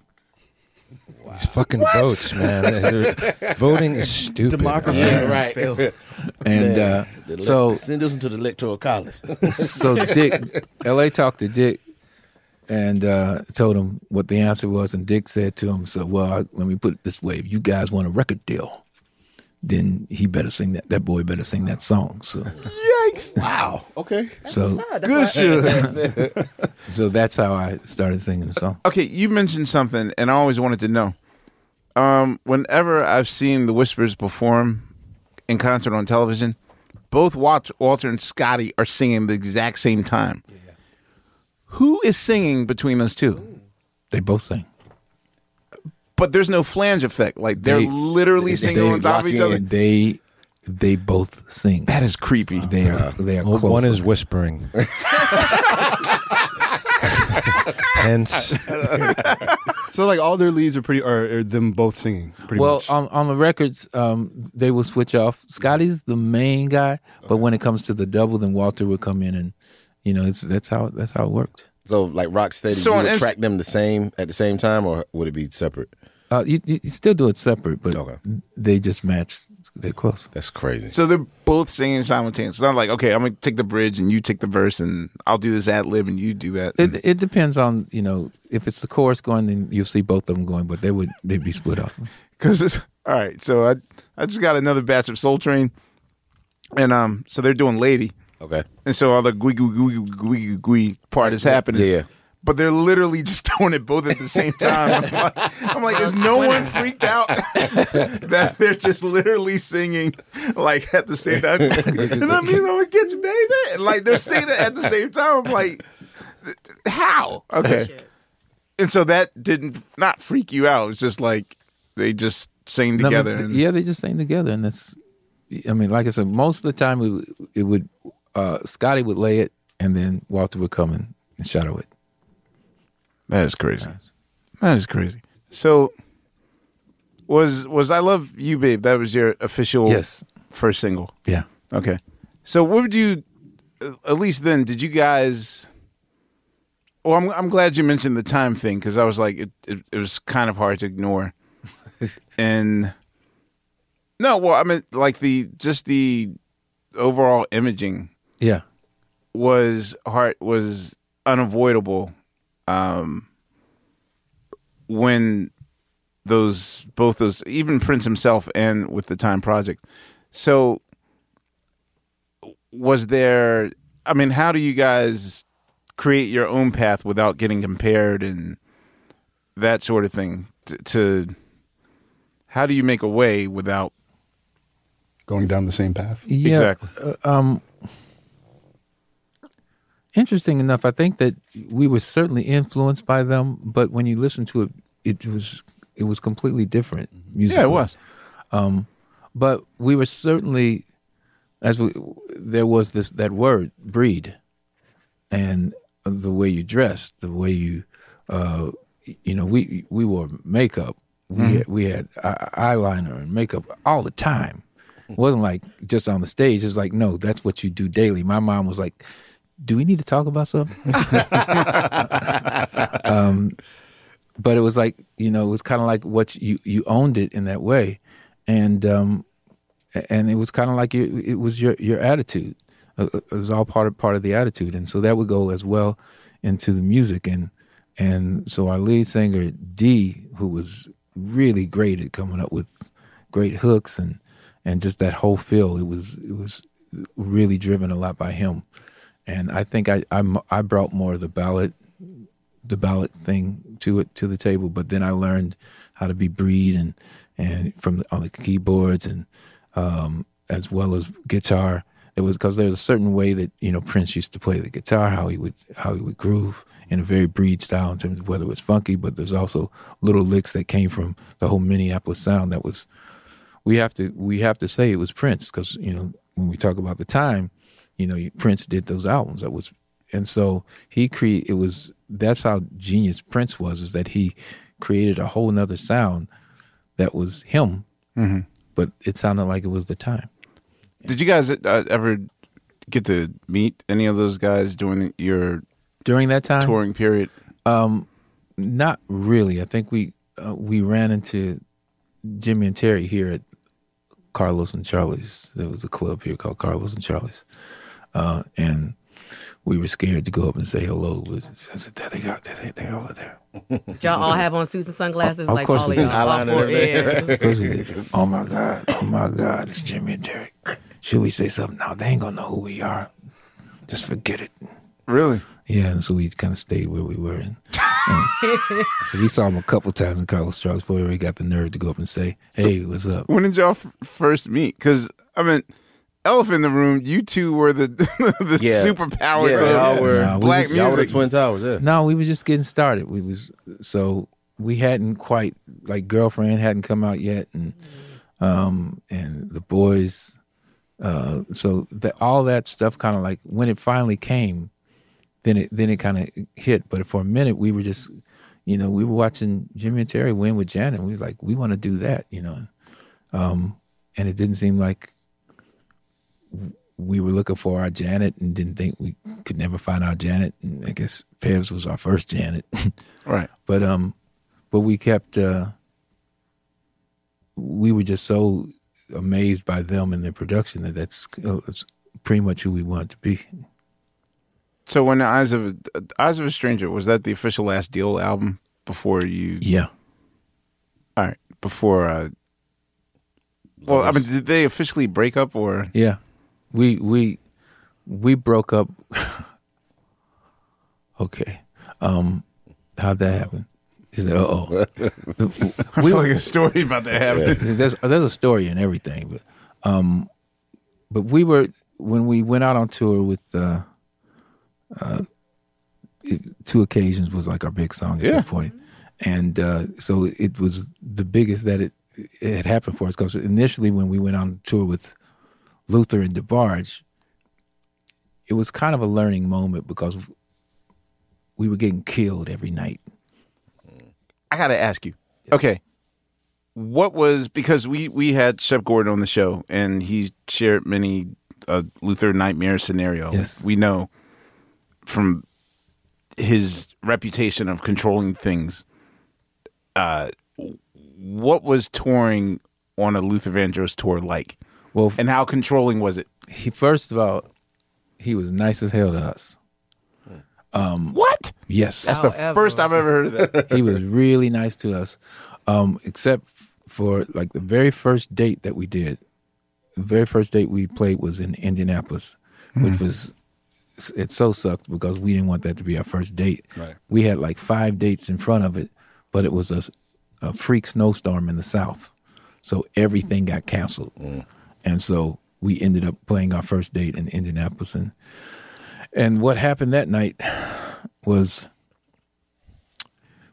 These fucking votes, man. Voting is stupid. Democracy, right. And Man, uh, the so send this one to the electoral college. so Dick, LA talked to Dick and uh, told him what the answer was, and Dick said to him, "So, well, I, let me put it this way: if you guys want a record deal, then he better sing that. That boy better sing that song." So, yikes! Wow. Okay. so good shit. so that's how I started singing the song. Okay, you mentioned something, and I always wanted to know. Um, whenever I've seen the Whispers perform in concert on television, both Walter and Scotty are singing the exact same time. Who is singing between those two? They both sing. But there's no flange effect. Like they're They- literally they- singing they on top of rock each other. in. They they both sing. That is creepy. They are they are Well, close. one is whispering. Hence, So like all their leads are pretty, are, are them both singing pretty well, much. on on the records, um, they will switch off. Scotty's the main guy, but when it comes to the double, then Walter would come in, and you know, it's that's how that's how it worked. So, like Rocksteady, So you on would Inst- track them the same at the same time, or would it be separate? Uh, you, you you still do it separate, but Okay. they just match. They're close. That's crazy. So they're both singing simultaneously. It's not like, okay, I'm gonna take the bridge and you take the verse, and I'll do this ad lib and you do that. It it depends on you know if it's the chorus going, then you'll see both of them going, but they would they'd be split off. Because it's all right. So I I just got another batch of Soul Train, and um, so they're doing Lady, Okay. and so all the gui gui gui gui gui part is happening. Yeah. But they're literally just doing it both at the same time. I'm like, I'm like, is no one freaked out that they're just literally singing like at the same time? and I'm mean, oh, it gets you, baby, and like they're singing it at the same time. I'm like, how? Okay. And so that didn't not freak you out. It's just like they just sing No, but together. and- yeah, they just sing together, and that's. I mean, like I said, most of the time it, would- it would uh, Scotty would lay it, and then Walter would come in and shadow it. That is crazy. That is crazy. So was was I love you, babe? That was your official Yes. first single. Yeah. Okay. So what would you? At least then, did you guys? Well, I'm I'm glad you mentioned the time thing because I was like, it, it it was kind of hard to ignore. and no, well, I mean, like the just the overall imaging Yeah. was hard was unavoidable um when those both those even prince himself and with the time project so was there i mean how do you guys create your own path without getting compared and that sort of thing to, to how do you make a way without Going down the same path. Yeah, Exactly. uh, um, interesting enough, I think that we were certainly influenced by them, but when you listen to it, it was it was completely different. Musically. yeah it was Um, but we were certainly, as we, there was this that word breed, and the way you dressed, the way you, uh, you know, we we wore makeup, we Mhm. had, we had eye- eyeliner and makeup all the time. It wasn't like just on the stage. It was like, no, that's what you do daily. My mom was like, "Do we need to talk about something?" um, but it was like you know, it was kind of like what you you owned it in that way, and um, and it was kind of like it, it was your your attitude. Uh, uh, It was all part of part of the attitude, and so that would go as well into the music, and and so our lead singer D, who was really great at coming up with great hooks and and just that whole feel, it was it was really driven a lot by him, and I think I I, I brought more of the ballad the ballad thing to it to the table. But then I learned how to be breed and and from the, on the keyboards and um, as well as guitar. It was because there's a certain way that you know Prince used to play the guitar, how he would how he would groove in a very breed style in terms of whether it was funky, but there's also little licks that came from the whole Minneapolis sound that was. We have to we have to say it was Prince because you know when we talk about the time, you know Prince did those albums. That was and so he create it was that's how genius prince was is that he created a whole nother sound that was him. Mhm. but it sounded like it was the time. Did you guys uh, ever get to meet any of those guys during your during that time? touring period? um not really. I think we uh, we ran into jimmy and terry here at carlos and charlie's. There was a club here called carlos and charlie's uh and we were scared to go up and say hello i said there they go there they, they're over there Did y'all all have on suits and sunglasses Of like course all we of did. y'all? all four and everything. ears. Of course we did. Oh my God. Oh my God. It's Jimmy and Terry. Should we say something? No, they ain't gonna know who we are. Just forget it. Really? Yeah, and so we kind of stayed where we were. And, and so we saw him a couple times in Carlos Charles before he got the nerve to go up and say, Hey, what's up? When did y'all f- first meet? Because I mean, Elephant in the Room, you two were the the Yeah. superpowers Yeah, y'all of were- Nah, we black was- y'all were the music. Twin Towers, yeah. No, we was just getting started. We was so we hadn't quite like girlfriend hadn't come out yet, and um and the boys, uh, so that all that stuff kind of like when it finally came, then it then it kind of hit. But for a minute, we were just, you know, we were watching Jimmy and Terry win with Janet. And we was like, we want to do that, you know, um, and it didn't seem like we were looking for our Janet and didn't think we could never find our Janet. And I guess Febs was our first Janet. Right. But um but we kept uh we were just so amazed by them and their production that that's uh, it's pretty much who we wanted to be. So when the Eyes of Eyes of a Stranger was that the official Last Deele album before you? Yeah. All right. Before. uh Well, I mean, did they officially break up or? Yeah. We we we broke up Okay. Um how'd that happen? He said, "Uh oh." I feel like a story about that happened. There's there's a story in everything, but um, but we were when we went out on tour with uh, uh, it, two occasions was like our big song at Yeah. that point, and uh, so it was the biggest that it it had happened for us because initially when we went on tour with Luther and DeBarge, it was kind of a learning moment because we were getting killed every night. I got to ask you. Okay. What was because we we had Shep Gordon on the show and he shared many uh, Luther nightmare scenario. Yes. We know from his reputation of controlling things. Uh, what was touring on a Luther Vandross tour like? Well, and how controlling was it? He first of all, he was nice as hell to us. Um, what? Yes, That's the first I've ever heard of that. he was really nice to us, um, except for like the very first date that we did. The very first date we played was in Indianapolis, which Mhm. was it so sucked because we didn't want that to be our first date. Right. We had like five dates in front of it, but it was a, a freak snowstorm in the south, so everything got canceled, and so we ended up playing our first date in Indianapolis, and and what happened that night was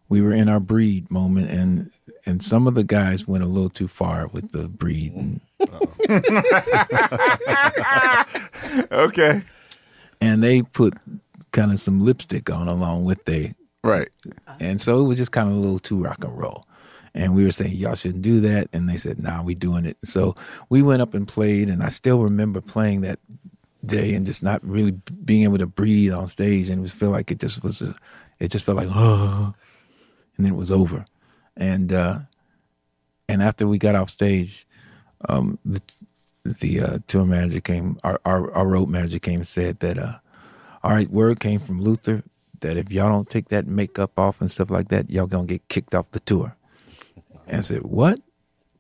we were in our breed moment and and some of the guys went a little too far with the breed. And, okay. and they put kind of some lipstick on along with they right. And so it was just kind of a little too rock and roll. And we were saying y'all shouldn't do that, and they said, "Nah, we doing it." So we went up and played, and I still remember playing that day and just not really being able to breathe on stage, and it was feel like it just was a, it just felt like oh, and then it was over, and uh, and after we got off stage, um, the the uh, tour manager came, our, our our road manager came and said that, uh, all right, word came from Luther that if y'all don't take that makeup off and stuff like that, y'all gonna get kicked off the tour. And I said, what?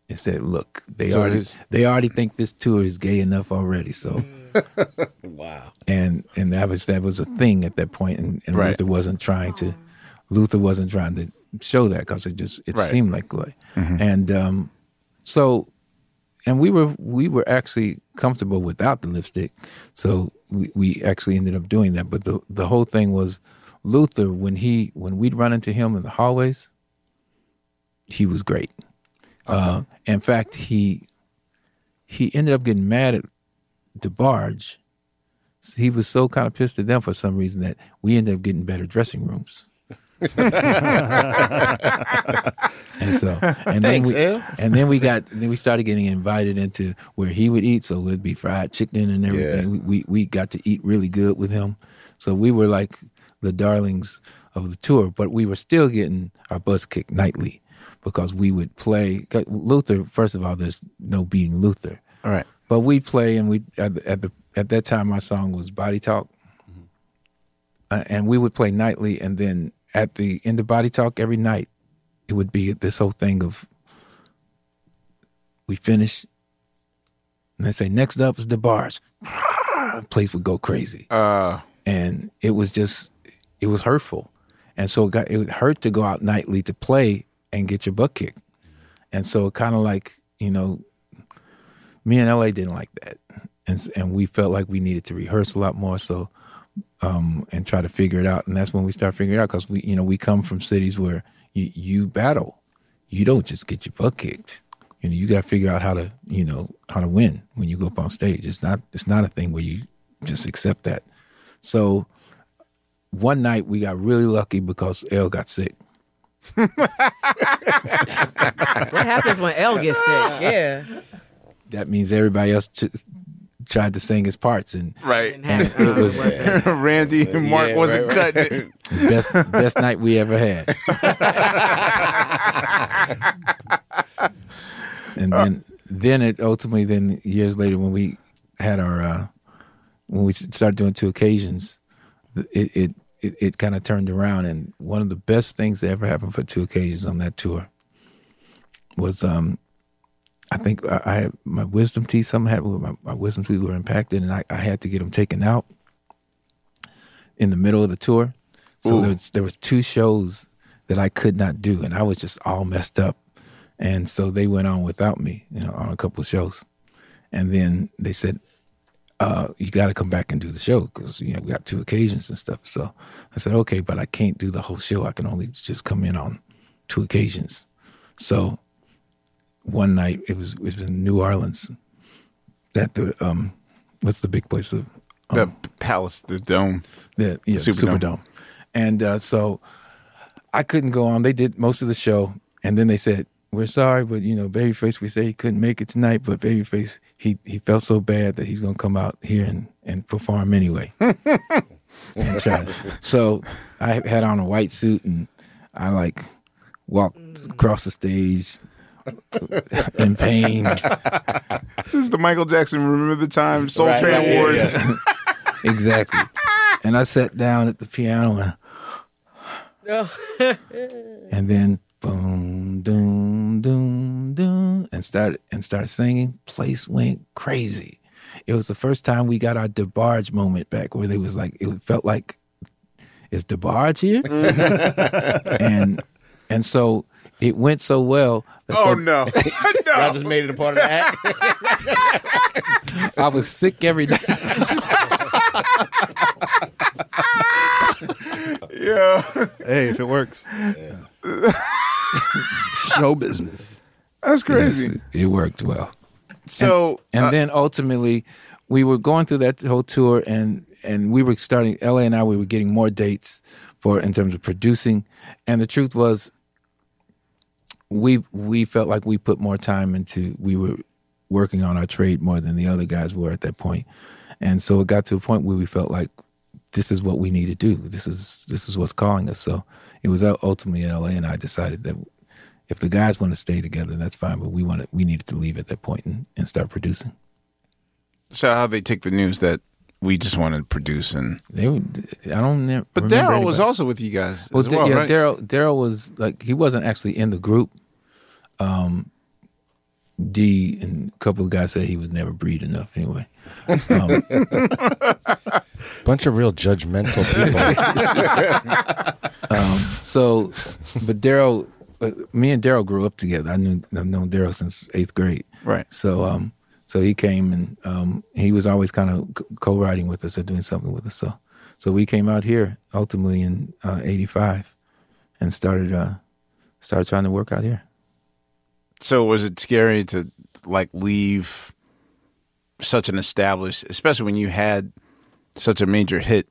It said, look, they So already they already think this tour is gay enough already. So wow. and and that was that was a thing at that point, and, and Right. Luther wasn't trying to Luther wasn't trying to show that because it just it Right. seemed like way, Mhm. and um, so and we were we were actually comfortable without the lipstick, so we, we actually ended up doing that. But the the whole thing was Luther when he when we'd run into him in the hallways, he was great. Uh, in fact, he he ended up getting mad at DeBarge. He was so kind of pissed at them for some reason that we ended up getting better dressing rooms. and so, and then Thanks, we, Al. and then we got, then we started getting invited into where he would eat. So it'd be fried chicken and everything. We, we we got to eat really good with him. So we were like the darlings of the tour, but we were still getting our butts kicked nightly because we would play Luther. First of all, there's no beating Luther. All right. But we play, and we at the, at the at that time my song was Body Talk, uh, and we would play nightly, and then at the end of Body Talk every night, it would be this whole thing of we finish, and they say next up is DeBarge. Place would go crazy, uh, and it was just it was hurtful, and so it, got, it would hurt to go out nightly to play and get your butt kicked, and so kind of like you know me and LA didn't like that, and and we felt like we needed to rehearse a lot more. So, um, and try to figure it out, and that's when we start figuring it out because we, you know, we come from cities where you you battle, you don't just get your butt kicked. You know, you got to figure out how to, you know, how to win when you go up on stage. It's not it's not a thing where you just accept that. So, one night we got really lucky because L got sick. What happens when L gets sick? Yeah. That means everybody else ch- tried to sing his parts, and Right. and it was Randy and Mark Yeah, wasn't right, right. it. best best night we ever had. and then then it ultimately then years later when we had our uh when we started doing two occasions it it it, it kind of turned around and one of the best things that ever happened for two occasions on that tour was um I think I, I had my wisdom teeth. Something happened with my, my wisdom teeth were impacted, and I, I had to get them taken out in the middle of the tour. So Ooh. there was, there was two shows that I could not do, and I was just all messed up. And so they went on without me, you know, on a couple of shows. And then they said, uh, "You got to come back and do the show because you know we got two occasions and stuff." So I said, "Okay, but I can't do the whole show. I can only just come in on two occasions." So one night it was it was in New Orleans at the um what's the big place of The palace, the dome. the yeah, Superdome. Superdome. And uh, so I couldn't go on. They did most of the show, and then they said, "We're sorry, but you know, Babyface, we say he couldn't make it tonight, but Babyface, he he felt so bad that he's gonna come out here and and perform anyway." and try. So I had on a white suit, and I like walked across the stage in pain. This is the Michael Jackson Remember the Time Soul Right, Train right, yeah, Awards. yeah. exactly. And I sat down at the piano and and then boom, doom, doom, doom, and started and started singing. Place went crazy. It was the first time we got our DeBarge moment back, where they was like, it felt like, is DeBarge here? Mm-hmm. and and so it went so well. Oh so- no. Y'all just made it a part of the act. I was sick every day. Yeah. Hey, if it works. Show business. That's crazy. Yes, it worked well. So, and, and uh, then ultimately, we were going through that whole tour, and and we were starting. LA and I, we were getting more dates for in terms of producing, and the truth was, we we felt like we put more time into. We were working on our trade more than the other guys were at that point, and so it got to a point where we felt like this is what we need to do. This is this is what's calling us. So it was ultimately LA, and I decided that if the guys want to stay together, that's fine. But we wanted we needed to leave at that point and, and start producing. so how they take the news that we just wanted to produce and They were, I don't. ne- But Daryl was also with you guys Well, as Da- well, yeah, right? Daryl. Daryl was like he wasn't actually in the group. Um, D and a couple of guys said he was never breed enough. Anyway, um, Bunch of real judgmental people. um, so, but Daryl, uh, me and Daryl grew up together. I knew I've known Daryl since eighth grade. Right. So, um, so he came and um, he was always kind of co-writing with us or doing something with us. So, so we came out here ultimately in uh, '85 and started uh, started trying to work out here. So was it scary to like leave such an established, especially when you had such a major hit?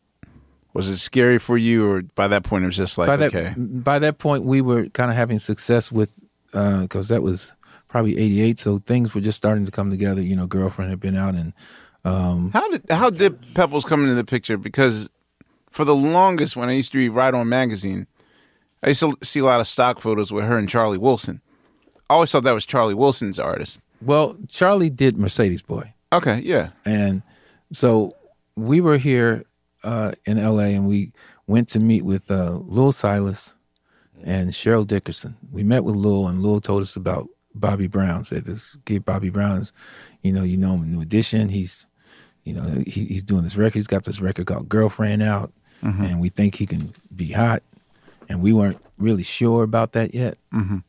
Was it scary for you, or by that point it was just like by that okay, by that point we were kind of having success with because that was probably '88, so things were just starting to come together. You know, girlfriend had been out and. Um, how did how did Pebbles come into the picture? Because for the longest, when I used to read Right On magazine, I used to see a lot of stock photos with her and Charlie Wilson. I always thought that was Charlie Wilson's artist. Well, Charlie did Mercedes Boy. Okay, yeah. And so we were here uh, in LA and we went to meet with uh, Louil Silas and Cheryl Dickerson. We met with Louil and Louil told us about Bobby Brown. Said this kid Bobby Brown is, you know, you know him in New Edition. He's, you know, he, he's doing this record. He's got this record called Girlfriend out, Mhm. and we think he can be hot. And we weren't really sure about that yet. Mhm.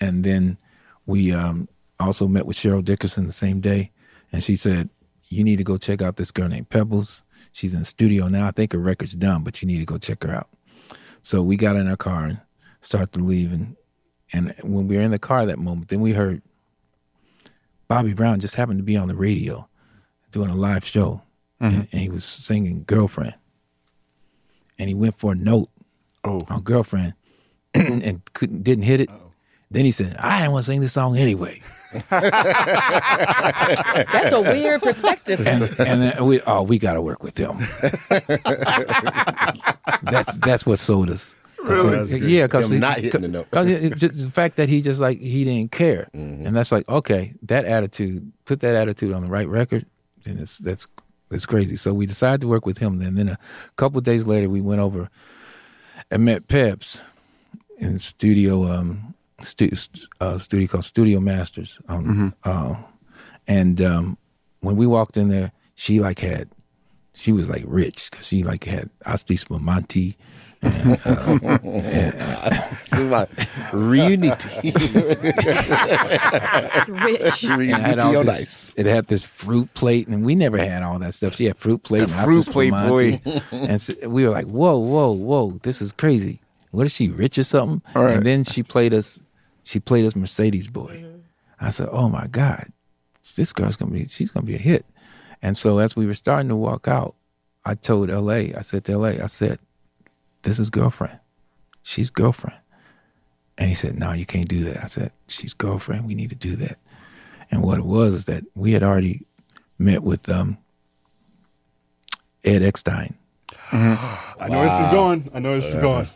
And then we um, also met with Cheryl Dickerson the same day, and she said, "You need to go check out this girl named Pebbles. She's in the studio now. I think her record's done, but you need to go check her out." So we got in our car and started to leave, and and when we were in the car that moment, then we heard Bobby Brown just happened to be on the radio doing a live show, and, mm-hmm. and he was singing "Girlfriend," and he went for a note oh. on "Girlfriend," and couldn't didn't hit it. Then he said, "I didn't want to sing this song anyway." That's a weird perspective. and, and then we oh we got to work with them. that's that's what sold us. Really? That's great. yeah, because Him not hitting the note. the fact that he just like he didn't care, Mm-hmm. and that's like okay, that attitude, put that attitude on the right record, and it's that's that's crazy. So we decided to work with him. Then then a couple of days later, we went over and met Pebs in studio um stu- st- uh, studio called Studio Masters. Um, uh, and um, when we walked in there, she like had she was like rich because she like had Asti Spumante. And, uh, and, Riunite. Rich. it had all Riunite on this- ice. It had this fruit plate, and we never had all that stuff. She had fruit plate, The and fruit plate, Spumante. boy. and so we were like, "Whoa, whoa, whoa! This is crazy. What is she rich or something?" All right. And then she played us. She played us Mercedes Boy. I said, "Oh my God, this girl's gonna be. She's gonna be a hit." And so as we were starting to walk out, I told L.A. I said to L.A. I said, "This is girlfriend. She's girlfriend." And he said, "No, you can't do that." I said, "She's girlfriend. We need to do that." And what it was is that we had already met with um, Ed Eckstein. I know this is going. I know this is going.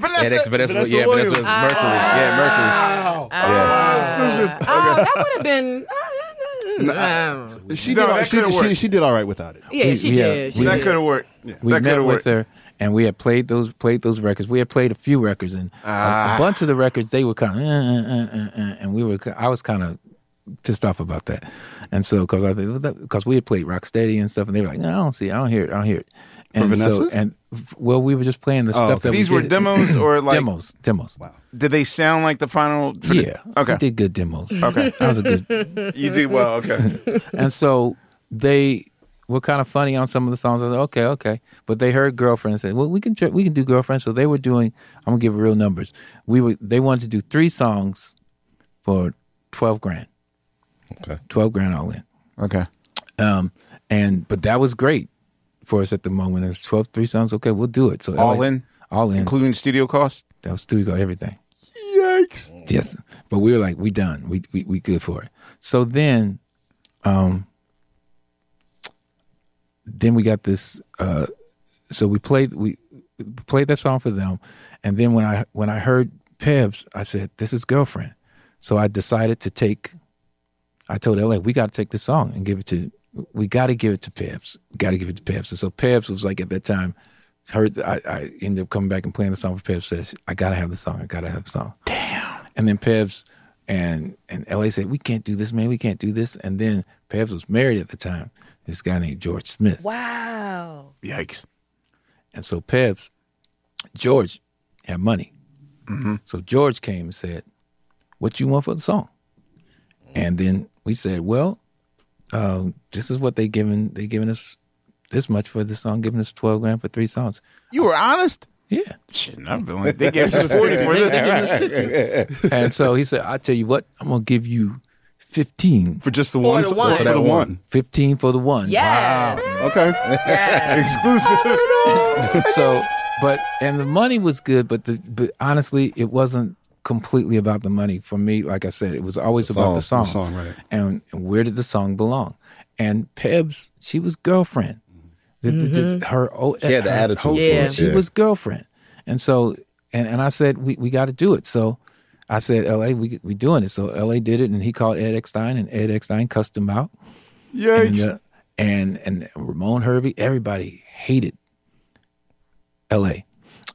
Vanessa, Vanessa, Vanessa, Vanessa yeah, Williams. Vanessa was Mercury. yeah, Mercury. Wow. Oh, that would have been. She No, did. all, she, she, she did all right without it. yeah, We- she we, uh, did. She we- that did. could have worked. we that met could have with worked. her and we had played those played those records. We had played a few records and a- Ah. a, bunch of the records they were kind of uh, uh, uh, uh, uh, and we were I was kind of pissed off about that. And so because I because we had played Rocksteady and stuff and they were like, no, I don't see, it. I don't hear it, I don't hear it. And Vanessa? so and well, we were just playing the Oh, stuff okay. that we These were did. demos or like demos, demos. Wow. Did they sound like the final? for the- Yeah, okay. we did good demos. Okay. that was a good You did well. Okay. and so they were kind of funny on some of the songs. I was like, okay, okay. But they heard girlfriend and said, well, we can try, we can do girlfriend. So they were doing. I'm gonna give real numbers. We were they wanted to do three songs for twelve grand. Okay. Twelve grand all in. Okay. Um, and but that was great for us at the moment. It's 12, three songs. Okay, we'll do it. So All LA in? all in, Including studio costs? That was studio everything. Yikes. Yes, but we were like, we done. We we we good for it. So then, um, then we got this. Uh, so we played we played that song for them, and then when I when I heard Pebs, I said, "This is girlfriend." So I decided to take. I told LA, we got to take this song and give it to. We got to give it to Pebs. We got to give it to Pebs. And so Pebs was like at that time. Heard I, I ended up coming back and playing the song for Pebs. Says I gotta have the song. I gotta have the song. Damn. And then Pebs and and LA said, We can't do this, man. We can't do this. And then Pebs was married at the time. This guy named George Smith. Wow. Yikes. And so Pebs, George had money. Mm-hmm. So George came and said, What you want for the song? And then we said, Well, uh, this is what they given they giving us this much for the song, giving us twelve grand for three songs. You were honest? Yeah. Shit, I'm feeling they gave us 40 for it. They gave us 50. and so he said, I tell you what, I'm gonna give you fifteen For just the For one, the song- one. for the one. Fifteen for the one. Yes. Okay. Exclusive. so but and the money was good but the but honestly it wasn't completely about the money for me like i said it was always The about the song, song, the song, right. and, and where did the song belong and pebs she was girlfriend The- the- the- Mhm. her oh, She had the her- attitude Yeah. she yeah. was girlfriend and so and, and i said we, we got to do it so i said la we we doing it so la did it and he called ed eckstein and ed eckstein cussed him out Yikes. and, uh, and and Ramon Hervey, everybody hated L.A.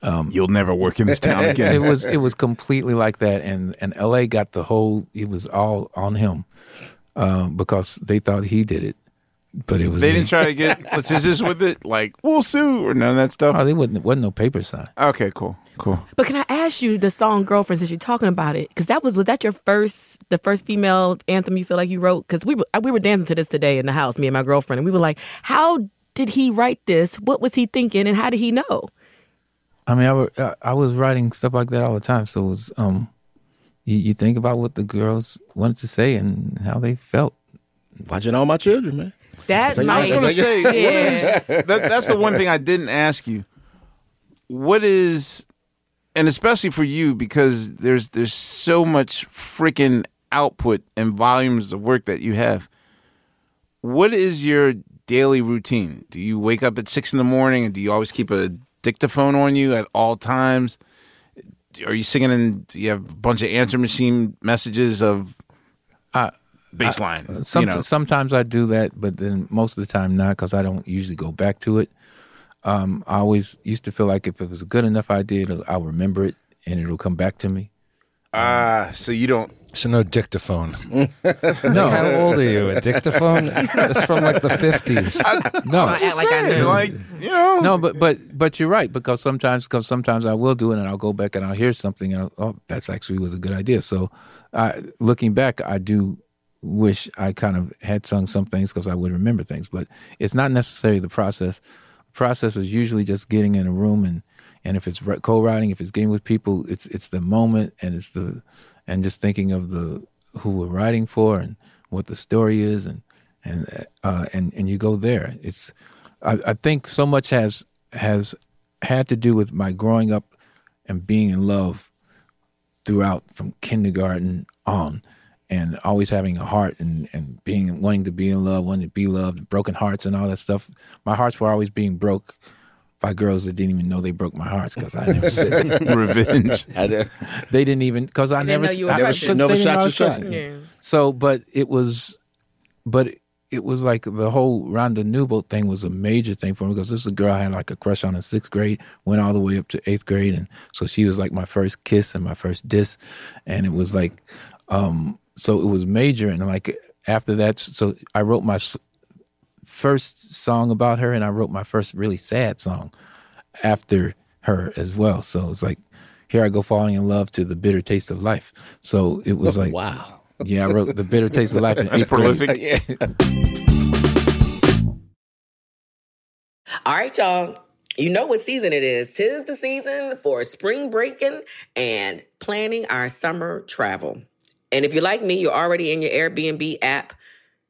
Um, You'll never work in this town again. it again. was it was completely like that, and and L.A. got the whole. It was all on him um, because they thought he did it, but it was They me. didn't try to get litigious with it, like we'll sue or none of that stuff. Oh, they wasn't wasn't no paper sign. Okay, cool, cool. But can I ask you the song "Girlfriend" since you're talking about it? Because that was was that your first the first female anthem you feel like you wrote? Because we were we were dancing to this today in the house, me and my girlfriend, and we were like, how did he write this? What was he thinking, and how did he know? I mean, I, were, I I was writing stuff like that all the time, so it was um, you, you think about what the girls wanted to say and how they felt. Watching all my children, man. That That's how I was going to say, yeah. what is that, that's the one thing I didn't ask you. What is, and especially for you because there's there's so much freaking output and volumes of work that you have. What is your daily routine? Do you wake up at six in the morning and do you always keep a dictaphone on you at all times? Are you singing and do you have a bunch of answer machine messages of I, baseline? Some, you know, Sometimes I do that, but then most of the time not because I don't usually go back to it. Um, I always used to feel like if it was a good enough idea, I'll remember it and it'll come back to me. ah, so you don't. So no dictaphone. No. How old are you? A dictaphone? That's from like the fifties. No, I act like I knew. Like you know, no, but but but you're right because sometimes because sometimes I will do it and I'll go back and I'll hear something and I'll, oh that's actually was a good idea. So, I looking back, I do wish I kind of had sung some things because I would remember things, but it's not necessarily the process. The process is usually just getting in a room and and if it's ri- co-writing, if it's getting with people, it's it's the moment and it's the and just thinking of the who we're writing for and what the story is and and uh, and and you go there. It's I, I think so much has has had to do with my growing up and being in love throughout from kindergarten on and always having a heart and, and being wanting to be in love, wanting to be loved, broken hearts and all that stuff. My hearts were always being broke by girls that didn't even know they broke my hearts because I never said revenge. I did- they didn't even because I They never didn't know I- Never because sh- they never didn't know shot I your was shot. Yeah. So, but it was, but it was like the whole Rhonda Newbold thing was a major thing for me because this is a girl I had like a crush on in sixth grade, went all the way up to eighth grade, and so she was like my first kiss and my first diss, and it was like, um, so it was major, and like after that, so I wrote my s- first song about her, and I wrote my first really sad song after her as well. So it's like, here I go falling in love to the bitter taste of life. So it was like, wow. yeah, I wrote the bitter taste of life in That's eighth grade. prolific. Yeah. All right, y'all. You know what season it is. Tis the season for spring breaking and planning our summer travel. And if you're like me, you're already in your Airbnb app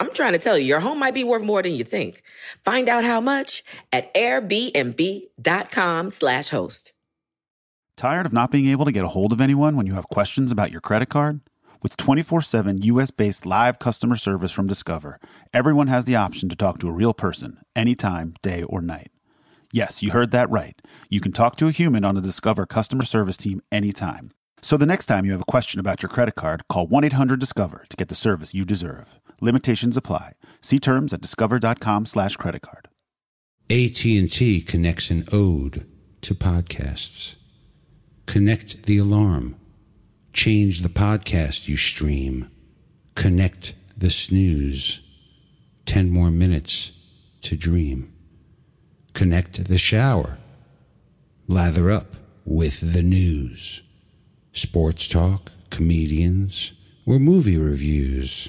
I'm trying to tell you, your home might be worth more than you think. Find out how much at airbnb.com slash host. Tired of not being able to get a hold of anyone when you have questions about your credit card? With 24 7 US based live customer service from Discover, everyone has the option to talk to a real person anytime, day or night. Yes, you heard that right. You can talk to a human on the Discover customer service team anytime. So the next time you have a question about your credit card, call 1 800 Discover to get the service you deserve. Limitations apply. See terms at discover.com slash credit card. AT&T connects an ode to podcasts. Connect the alarm. Change the podcast you stream. Connect the snooze. 10 more minutes to dream. Connect the shower. Lather up with the news. Sports talk, comedians, or movie reviews.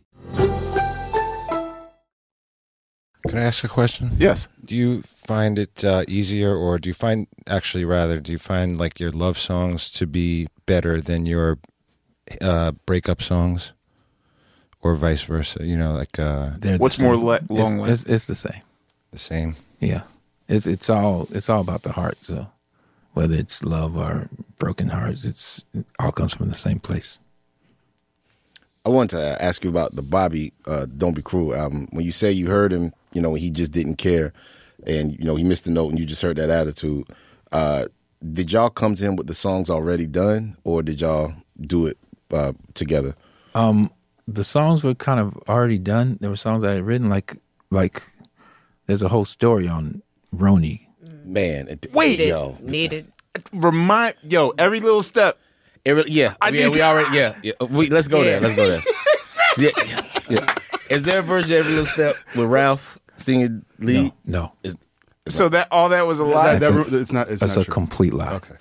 Can I ask a question? Yes. Do you find it uh, easier, or do you find actually rather, do you find like your love songs to be better than your uh, breakup songs, or vice versa? You know, like uh, They're the What's more same. le- long It's, last? it's the same. the same. Yeah, it's it's all it's all about the heart. So whether it's love or broken hearts, it's it all comes from the same place. I wanted to ask you about the Bobby uh, "Don't Be Cruel" album. When you say you heard him, you know, he just didn't care, and you know he missed the note, and you just heard that attitude. Uh, did y'all come to him with the songs already done, or did y'all do it uh, together? Um, the songs were kind of already done. There were songs I had written, like like there's a whole story on Roni. Man, it, Wait. yo, Needed. Remind yo every little step. It yeah, I yeah, we to- already, yeah, yeah. We, let's go there. Let's go there. yeah, yeah. Is there a version of every little step with Ralph singing lead? No, Is- So that all that was a lie. That, that, it's not. It's that's not a true. complete lie. Okay.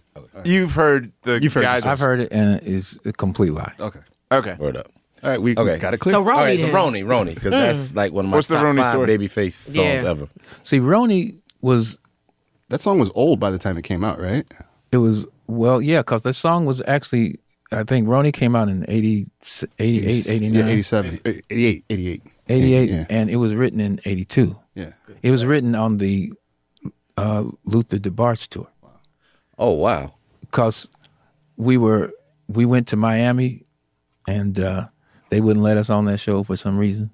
You've heard the You've heard guys. I've heard it, and it's a complete lie. Okay. Okay. Word up. All right. We, Okay. got it clear. So Roni right, so. Roni, Roni, because hmm. that's like one of my What's the top Roni five story? babyface songs Yeah. ever. See, Roni was that song was old by the time it came out, right? it was well, yeah, because the song was actually I think Roni came out in 80, 88, 89, Yeah, 87, 88, 88. 88, Yeah. and it was written in 82. Yeah. It was written on the uh, Luther DeBarge tour Oh wow. because we were we went to Miami and uh, they wouldn't let us on that show for some reason.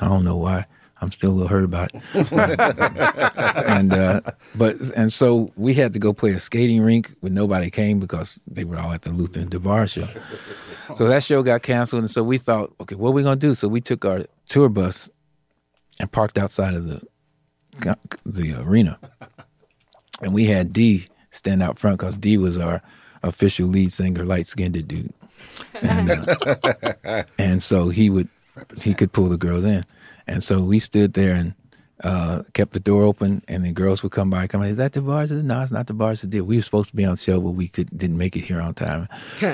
I don't know why. I'm still a little hurt about it. and uh, but and so we had to go play a skating rink when nobody came because they were all at the Luther and DeBarge show. So that show got canceled, and so we thought, okay, what are we gonna do? So we took our tour bus and parked outside of the the arena, and we had D stand out front because D was our official lead singer, light skinned dude, and uh, and so he would he could pull the girls in, and so we stood there and uh, kept the door open, and the girls would come by, come, is that DeBarge? I said, No, it's not DeBarge. The Deele. We were supposed to be on the show, but we could didn't make it here on time.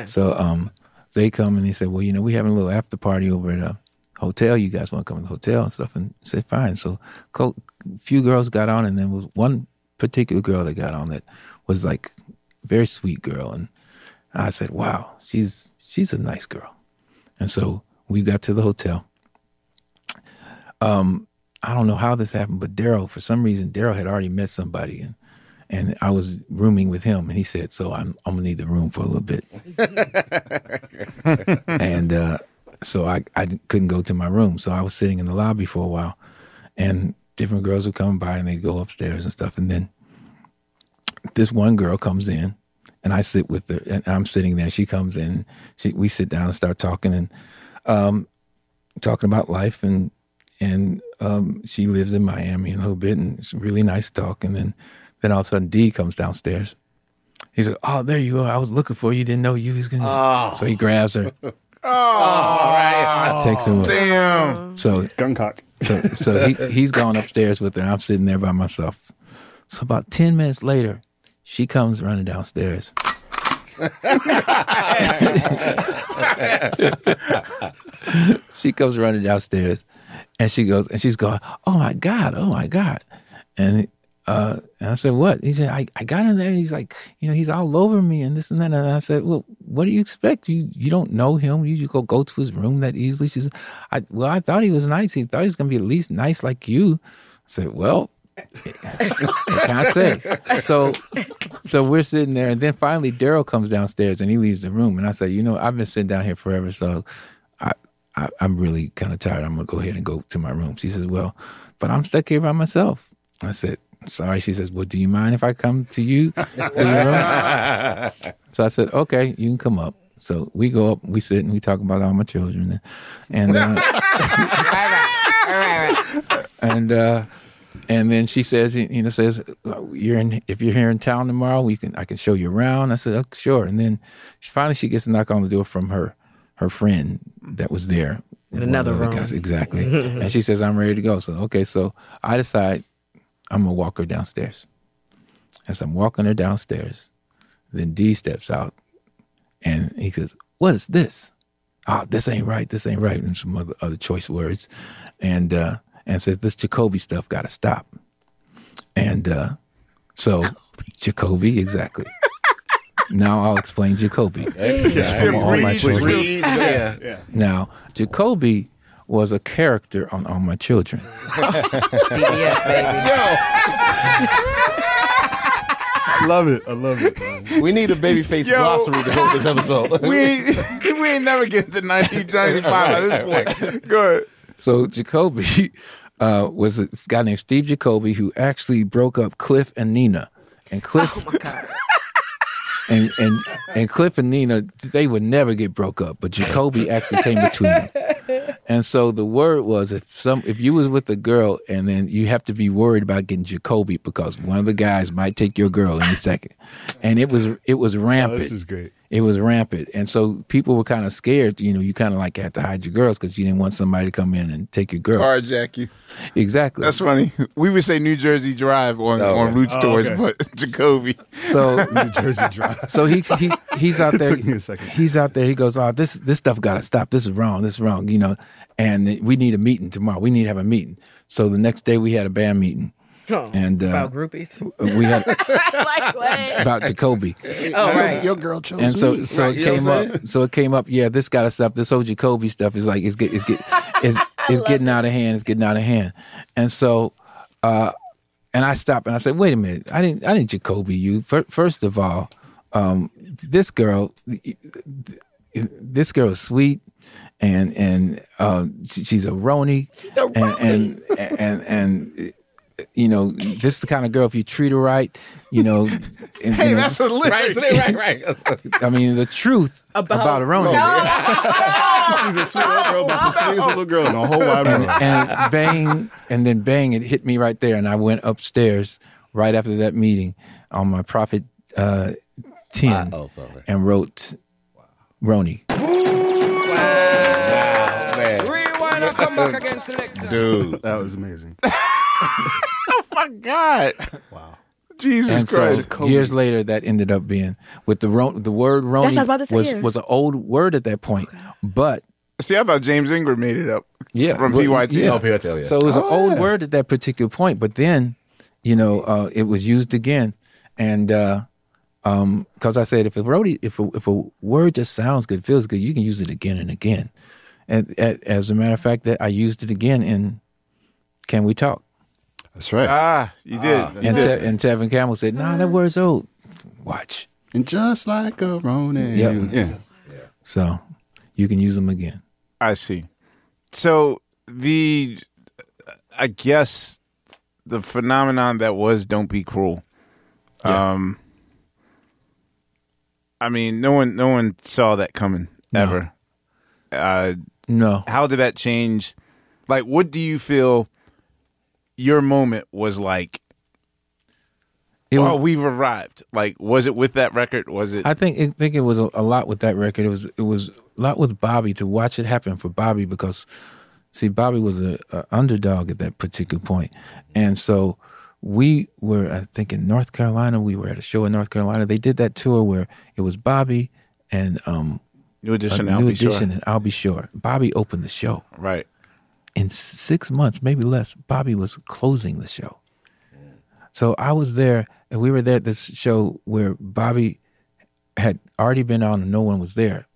so um, they come and they said, well, you know, we having a little after party over at a hotel. You guys want to come to the hotel and stuff? And said, fine. So a few girls got on, and then was one particular girl that got on that was like very sweet girl, and I said, wow, she's she's a nice girl. And so we got to the hotel. Um, I don't know how this happened, but Daryl, for some reason, Daryl had already met somebody, and and I was rooming with him, and he said, "So I'm I'm gonna need the room for a little bit." and uh, so I I couldn't go to my room, so I was sitting in the lobby for a while, and different girls would come by and they go upstairs and stuff, and then this one girl comes in, and I sit with her, and I'm sitting there. She comes in, she we sit down and start talking, and um, talking about life, and and um, she lives in Miami a little bit, and it's really nice talk, and then then all of a sudden D comes downstairs. He's like, "Oh, there you are! I was looking for you. Didn't know you was gonna." Oh. So he grabs her, Oh, all right. takes her. away. Damn. So gun cock. So so he he's gone upstairs with her. I'm sitting there by myself. So about ten minutes later, she comes running downstairs. she comes running downstairs, and she goes and she's going, "Oh my god! Oh my god!" And uh, and I said, "What?" He said, "I, I got in there, and he's like, you know, he's all over me and this and that." And I said, "Well, what do you expect? You you don't know him. You, you go go to his room that easily." She said, "I well, I thought he was nice. He thought he was gonna be at least nice like you." I said, "Well." what can I say? So, so we're sitting there, and then finally Daryl comes downstairs and he leaves the room, and I say, you know, I've been sitting down here forever, so I, I I'm really kind of tired. I'm gonna go ahead and go to my room. She says, well, but I'm stuck here by myself. I said, sorry. She says, well, do you mind if I come to you to your room? So I said, okay, you can come up. So we go up, we sit, and we talk about all my children, and uh, and uh, and then she says, you know, says you're in if you're here in town tomorrow, we can I can show you around. I said, oh, sure. And then she, finally she gets a knock on the door from her her friend that was there In another the room. guys, exactly. and she says, I'm ready to go. So okay, so I decide I'm gonna walk her downstairs. As I'm walking her downstairs, then D steps out and he says, What is this? Oh, this ain't right, this ain't right, and some other, other choice words. And uh and says this Jacoby stuff gotta stop. And uh so Jacoby, exactly. now I'll explain Jacoby. Yeah. From all my Read, children. read, yeah. Yeah. Now, Jacoby was a character on All My Children. CBS, baby. Yo. I love it. I love it. man. We need a babyface Yo. glossary to go with this episode. we ain't, we ain't never get to 1995 at this point. Good. So Jacoby uh, was a guy named Steve Jacoby who actually broke up Cliff and Nina. And Cliff Oh and, and and Cliff and Nina, they would never get broke up, but Jacoby actually came between them. And so the word was if some if you was with a girl and then you have to be worried about getting Jacoby because one of the guys might take your girl any second. And it was it was rampant. Oh, this is great. It was rampant. And so people were kind of scared, you know, you kind of like had to hide your girls because you didn't want somebody to come in and take your girl. All right, Jackie. Exactly. That's funny. We would say New Jersey Drive on, Oh, on okay. Roots Oh, tours, okay. but Jacoby. So New Jersey Drive. So he he he's out It there. took me a second. He's out there. He goes, "Oh, this this stuff got to stop. This is wrong. This is wrong." You know, and we need a meeting tomorrow. We need to have a meeting. So the next day we had a band meeting, Oh, and uh, about groupies. we had like what? about Jacoby. Oh, right. Your girl chose And so, me. so Right, it came up. So it came up. Yeah, this got to stop. This whole Jacoby stuff is like it's get, it's get, it's, it's getting out of hand. It's getting out of hand. And so, uh, and I stopped and I said, "Wait a minute! I didn't, I didn't Jacoby you. First of all, um, this girl, this girl is sweet, and and um, she- she's a Roni, and, and and and you know, this is the kind of girl if you treat her right, you know. And, Hey, you know, that's a lyric. Right, right, right. I mean, the truth About- about, a Roni. She's a sweet old girl, but the sweetest little girl in the whole wide and, world. and bang, and then bang, it hit me right there, and I went upstairs right after that meeting on my Prophet uh, ten oh, father. and wrote Roni. Rewind and come back again, selector. Dude, that was amazing. Oh my God. Wow. Jesus and Christ. so years later, that ended up being with the ro- the word That's was Roni about to say, was was an old word at that point, but See, I thought James Ingram made it up. yeah, From well, PYT. yeah. Oh, PYT, yeah. So it was an Oh, old yeah. word at that particular point, but then, you know, uh, it was used again, and uh, um, because I said if a roadie, if a, if a word just sounds good, feels good, you can use it again and again. And, a- as a matter of fact, that I used it again in "Can We Talk." That's right. Ah, you did. Ah, And. Te- and Tevin Campbell said, "Nah, that word's old. Watch." And just like a Ronin. Yep. Yeah. yeah. So you can use them again. I see. So the, I guess, the phenomenon that was "Don't Be Cruel." Um, I mean, no one, no one saw that coming ever. Uh, no. How did that change? Like, what do you feel? Your moment was like. It oh, was- we've arrived. Like, was it with that record? Was it? I think I think it was a, a lot with that record. It was it was a lot with Bobby to watch it happen for Bobby because see Bobby was a, a underdog at that particular point, and so we were I think in North Carolina. We were at a show in North Carolina. They did that tour where it was Bobby and um, New Edition, I'll New Be Sure. Edition, and Al B. Sure. Bobby opened the show. Right. In six months, maybe less, Bobby was closing the show. So I was there, and we were there at this show where Bobby had already been on and no one was there.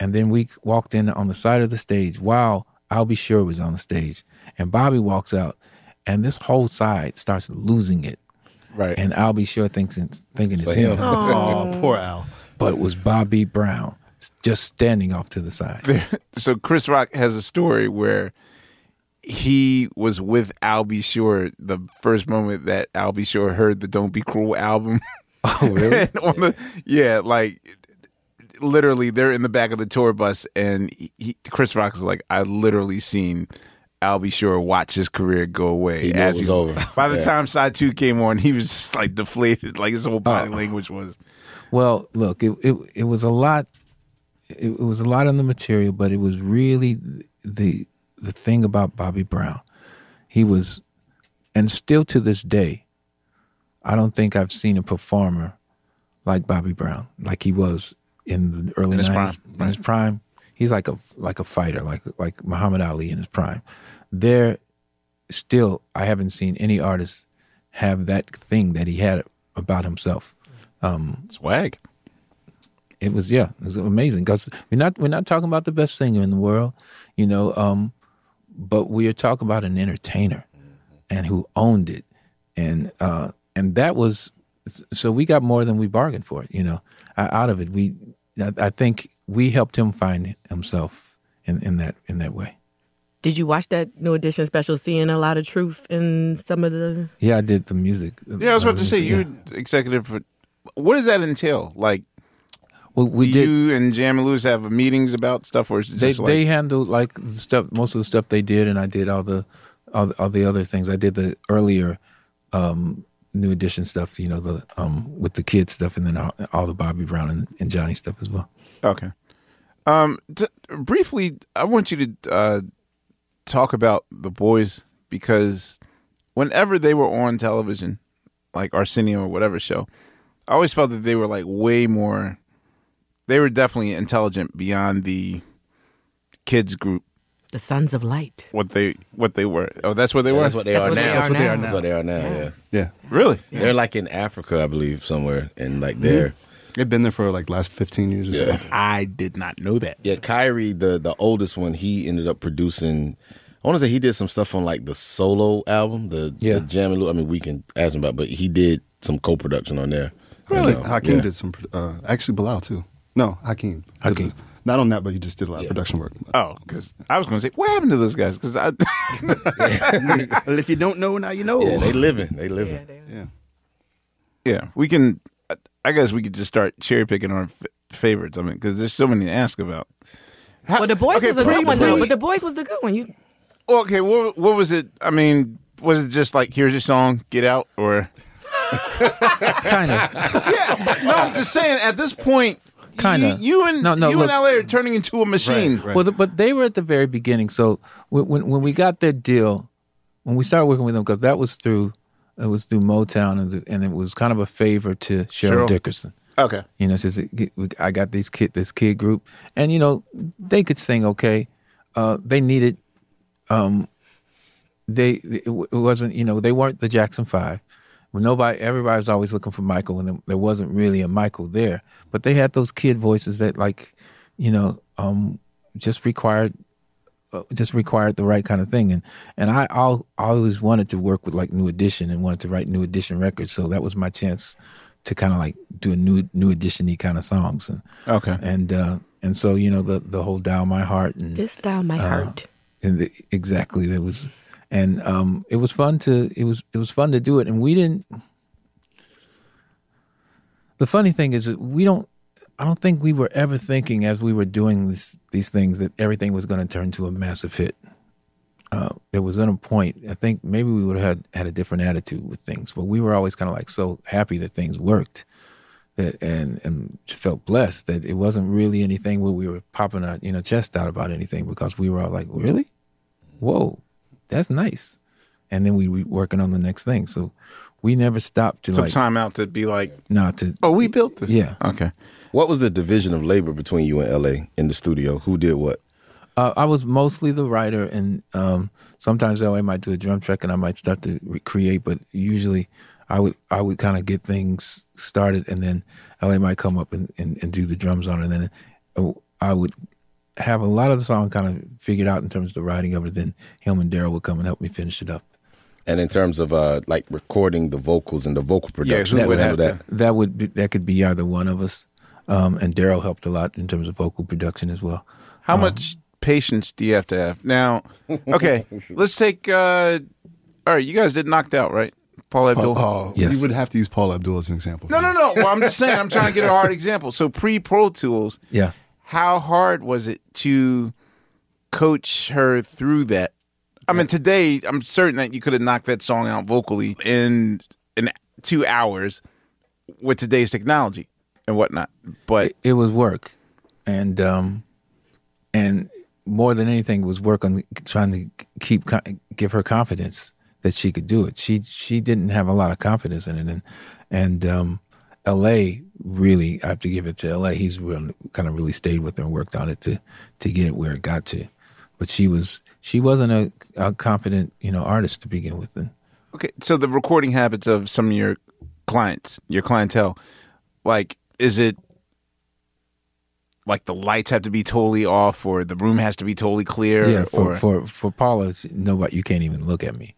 And then we walked in on the side of the stage while Al B. Sure was on the stage. And Bobby walks out, and this whole side starts losing it. Right. And Al B. Sure thinks it's, thinking it's For him. him. Aw, poor Al. But it was Bobby Brown just standing off to the side. so Chris Rock has a story where he was with Al B. Sure the first moment that Al B. Sure heard the "Don't Be Cruel" album. Oh, really? On the, yeah, like literally, they're in the back of the tour bus, and he, Chris Rock is like, "I literally seen." Al B. Sure watch his career go away He knew it was he's- over. By the Yeah. time side two came on, he was just like deflated, like his whole oh. body Oh. language was. Well, look, it it, it was a lot. It, it was a lot in the material, but it was really the the thing about Bobby Brown. He was, and still to this day, I don't think I've seen a performer like Bobby Brown, like he was in the early In his 90s. prime, In his prime, he's like a like a fighter, like like Muhammad Ali in his prime. There, still, I haven't seen any artist have that thing that he had about himself. Um, Swag. It was yeah, it was amazing because we're not we're not talking about the best singer in the world, you know, um, but we are talking about an entertainer and who owned it, and uh, and that was so we got more than we bargained for, you know, uh, out of it. We I, I think we helped him find himself in, in that in that way. Did you watch that new edition special, seeing a lot of truth in some of the? Yeah, I did the music. Yeah, I was about to say Yeah. you're executive for. What does that entail? Like, well, we do did- you and Jam and Lewis have meetings about stuff, or is it they just like they handled like the stuff most of the stuff they did and i did all the all, the- all the other things i did the earlier um new edition stuff you know the um with the kids stuff and then all, all the bobby brown and, and johnny stuff as well Okay. Um, t- briefly, I want you to uh, talk about the boys because whenever they were on television, like Arsenio or whatever show, I always felt that they were like way more. They were definitely intelligent beyond the kids group. The Suns of Light. What they what they were. Oh, that's what they Yeah, were. that's what they are now. That's what they are now. That's what they are now. Yeah. Yeah. Really? They're like in Africa, I believe, somewhere, and like they're. They've been there for like last 15 years or Yeah. so. I did not know that. Yeah, Khiry, the the oldest one, he ended up producing. I want to say he did some stuff on like the solo album, the Yeah. the Jam and Lou. I mean, we can ask him about, but he did some co-production on there. Really? You know, Hakeem yeah. did some, uh, actually Bilal too. No, Hakeem. Hakeem. Not on that, but you just did a lot of production work. Oh, because I was going to say, what happened to those guys? Because I. well, if you don't know, now you know. Yeah, they living. They living. Yeah. Yeah, we can. I guess we could just start cherry picking our f- favorites. I mean, because there's so many to ask about. How- Well, the boys okay, was a pre- good one though. pre- But the boys was the good one. You Okay, what what was it? I mean, was it just like here's your song, get out, or kind of? yeah, no, I'm just saying. At this point, Kind you, of. you and No, no, you look- and LA are turning into a machine. Well, the, but they were at the very beginning. So when when, when we got their deal, when we started working with them, because that was through it was through Motown, and, the, and it was kind of a favor to Cheryl, Cheryl. Dickerson. Okay. You know, says I got these kid this kid group, and you know they could sing okay. Uh, they needed, um, they it wasn't you know they weren't the Jackson Five. When nobody, everybody's always looking for Michael, and there- there wasn't really a Michael there. But they had those kid voices that, like, you know, um, just required uh, just required the right kind of thing. And and I I'll, always wanted to work with like New Edition and wanted to write New Edition records. So that was my chance to kind of like do a new New Edition-y kind of songs. And Okay. and uh, and so you know the the whole Dial My Heart and This Dial My uh, Heart. and the, exactly that was and um it was fun to it was it was fun to do it. And we didn't the funny thing is that we don't i don't think we were ever thinking as we were doing this, these things that everything was going to turn to a massive hit. Uh, there was at a point i think maybe we would have had, had a different attitude with things but we were always kind of like so happy that things worked that and and felt blessed that it wasn't really anything where we were popping our you know chest out about anything because we were all like really? Whoa that's nice and then we were working on the next thing so we never stopped to Took like time out to be like, not to oh, we built this. Yeah. Okay. What was the division of labor between you and LA in the studio? Who did what? Uh, I was mostly the writer, and um, sometimes LA might do a drum track, and I might start to recreate. But usually, I would I would kind of get things started, and then LA might come up and, and, and do the drums on it. And then uh, I would have a lot of the song kind of figured out in terms of the writing of it. Then him and Daryl would come and help me finish it up. And in terms of uh, like recording the vocals and the vocal production, that who would handled have that? to- that would be, that could be either one of us. Um, and Daryl helped a lot in terms of vocal production as well. How Um, much patience do you have to have? Now, okay, let's take. uh All right, you guys did knocked out, right? Paula Abdul. Oh, you would have to use Paula Abdul as an example. No, no, no. Well, I'm just saying. I'm trying to get a hard example. So pre Pro Tools, Yeah. How hard was it to coach her through that? I mean, today I'm certain that you could have knocked that song out vocally in in two hours with today's technology and whatnot. But it was work, and um, and more than anything, it was work on trying to keep give her confidence that she could do it. She she didn't have a lot of confidence in it, and and um, L.A. really, I have to give it to L.A. He's really, kind of really stayed with her and worked on it to to get it where it got to. But she was she wasn't a, a confident you know artist to begin with, and Okay, so the recording habits of some of your clients, your clientele, like is it like the lights have to be totally off, or the room has to be totally clear, yeah, for or for for Paula, it's, nobody you can't even look at me,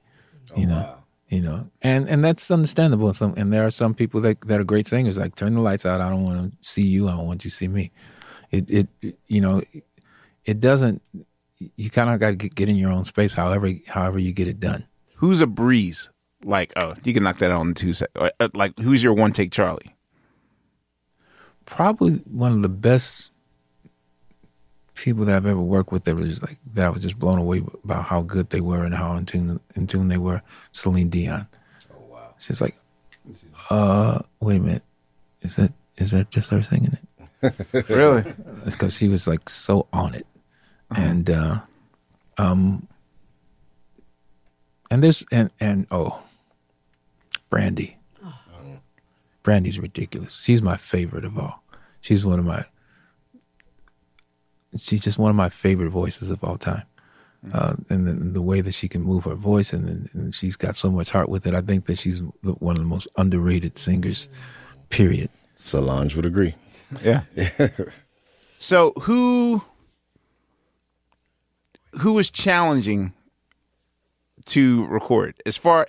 oh, you know, you know, and and that's understandable. And some and there are some people that that are great singers. Like turn the lights out. I don't want to see you. I don't want you to see me. It it you know, it doesn't. You kind of got to get, in your own space. However, however you get it done. who's a breeze? Like, oh, you can knock that out in two seconds. Uh, like, who's your one take Charlie? Probably one of the best people that I've ever worked with. That was like that. I was just blown away about how good they were and how in tune in tune they were. Celine Dion. Oh wow! She's like, uh, wait a minute, is that is that just her singing it? Really? It's because she was like so on it, and uh, um, and there's and and oh, Brandy. Brandy's ridiculous. She's my favorite of all. She's one of my. She's just one of my favorite voices of all time, uh, and the, the way that she can move her voice, and, and she's got so much heart with it. I think that she's one of the most underrated singers. Period. Solange would agree. Yeah. So who who was challenging to record as far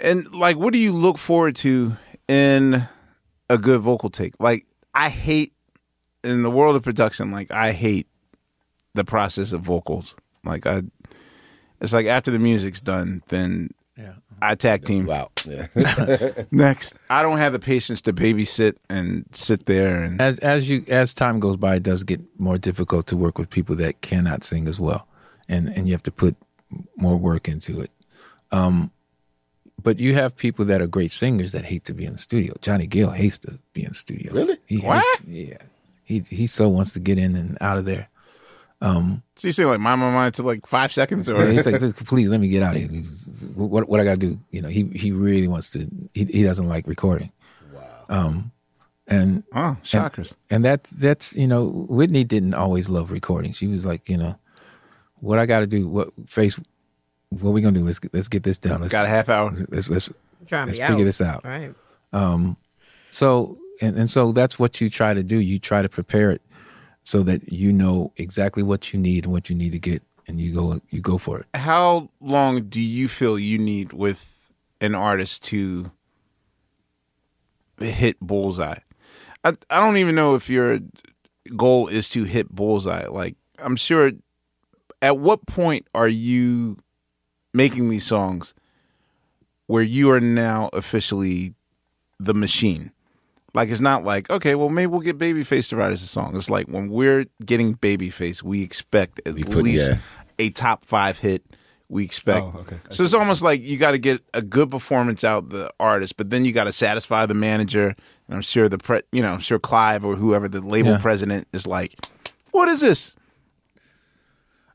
and like what do you look forward to in a good vocal take? Like I hate in the world of production, like I hate the process of vocals. Like I it's like after the music's done, then I tag team. Wow. Yeah. Next. I don't have the patience to babysit and sit there and as as you as time goes by, it does get more difficult to work with people that cannot sing as well, and and you have to put more work into it. Um, but you have people that are great singers that hate to be in the studio. Johnny Gill hates to be in the studio. Really? He What? hates- yeah. He he so wants to get in and out of there. Um, So you say like my my mind to like five seconds or yeah, he's like, please let me get out of here. What what I got to do? You know, he he really wants to. He he doesn't like recording. Wow. Um, and oh, shockers. And, and that's that's you know, Whitney didn't always love recording. She was like, you know, what I got to do? What face? What we gonna do? Let's get, let's get this done. Let's, Got a half hour. Let's let's Try me let's out. figure this out. Right. Um, so and and so that's what you try to do. You try to prepare it so that you know exactly what you need and what you need to get and you go you go for it. How long do you feel you need with an artist to hit bullseye? I I don't even know if your goal is to hit bullseye. Like I'm sure at what point are you making these songs where you are now officially the machine? Like it's not like okay, well maybe we'll get Babyface to write us a song. It's like when we're getting Babyface, we expect at put- least yeah. a top five hit. We expect. Oh, okay. So it's almost like you got to get a good performance out the artist, but then you got to satisfy the manager. And I'm sure the pre, you know, I'm sure Clive or whoever the label Yeah. president is like, "What is this?"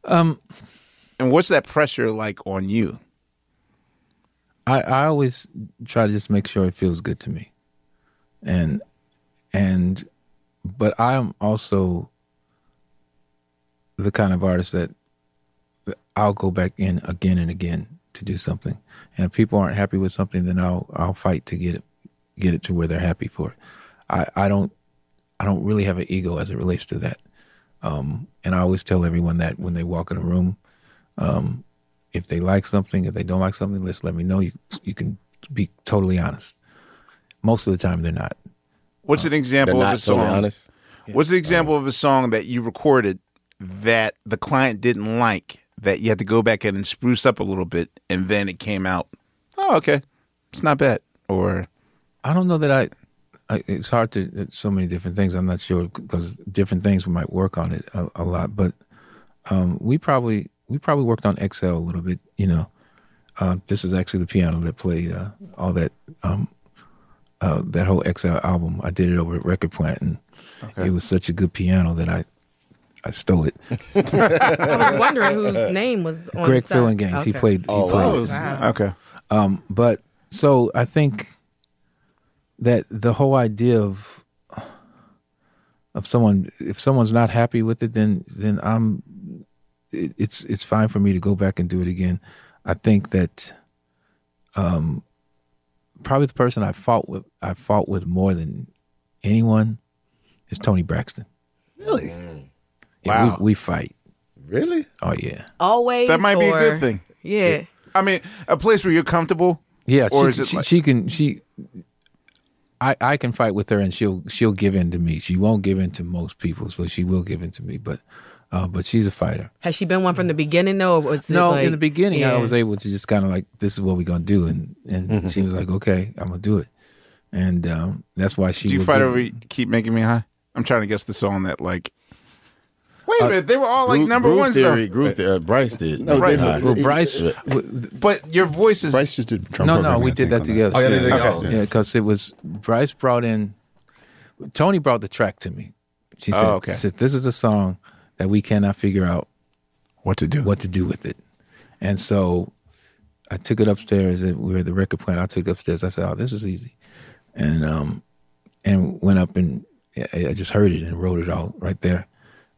Um, and what's that pressure like on you? I, I always try to just make sure it feels good to me. And and but I'm also the kind of artist that I'll go back in again and again to do something. And if people aren't happy with something then I'll I'll fight to get it get it to where they're happy for it. I, I don't I don't really have an ego as it relates to that. Um, and I always tell everyone that when they walk in a room, um, if they like something, if they don't like something, let's let me know. You you can be totally honest. Most of the time, they're not. What's an example They're of not a song? totally honest? What's the example of a song that you recorded that the client didn't like that you had to go back in and spruce up a little bit, and then it came out? Oh, okay, it's not bad. Or I don't know that I. I it's hard to. It's so many different things. I'm not sure because different things we might work on it a, a lot. But um, we probably we probably worked on XL a little bit. You know, uh, this is actually the piano that played uh, all that um, uh, that whole XL album. I did it over at Record Plant, and Okay. it was such a good piano that I I stole it. I was wondering whose name was on Greg the side. Phillinganes. He Okay. played. He Oh, played wow. it. Wow. okay, Um, but so I think that the whole idea of of someone if someone's not happy with it, then then I'm it, it's it's fine for me to go back and do it again. I think that um probably the person I fought with I fought with more than anyone is Toni Braxton. Really? Mm. Yeah, Wow. we, we fight. Really? Oh yeah. Always. that might be a good thing. Yeah. I mean, a place where you're comfortable. Yeah, Or she, is it she, like- she can she I I can fight with her and she'll she'll give in to me. She won't give in to most people, so she will give in to me. But uh, but she's a fighter. Has she been one from the beginning though? Or was No, like- in the beginning I was able to just kind of like this is what we're gonna do, and and she was like, okay, I'm gonna do it, and um, that's why she. Do you fight give- over "Keep Making Me High"? I'm trying to guess the song that like. Wait a Uh, minute, they were all like Groove- number Groove ones theory, though. Groove theory, uh, Bryce did. No, Right. David- Well, Bryce, But your voice is Bryce just did drum no, no, we did that on together. Oh, yeah, there you Okay. go. Yeah, because it was Bryce brought in. Toni brought the track to me. She said, Oh, okay. she said, "This is a song that we cannot figure out what to do. what to do with it. And so I took it upstairs. And we were at the record plant. I took it upstairs. I said, "Oh, this is easy," and um, and went up and I I just heard it and wrote it all right there,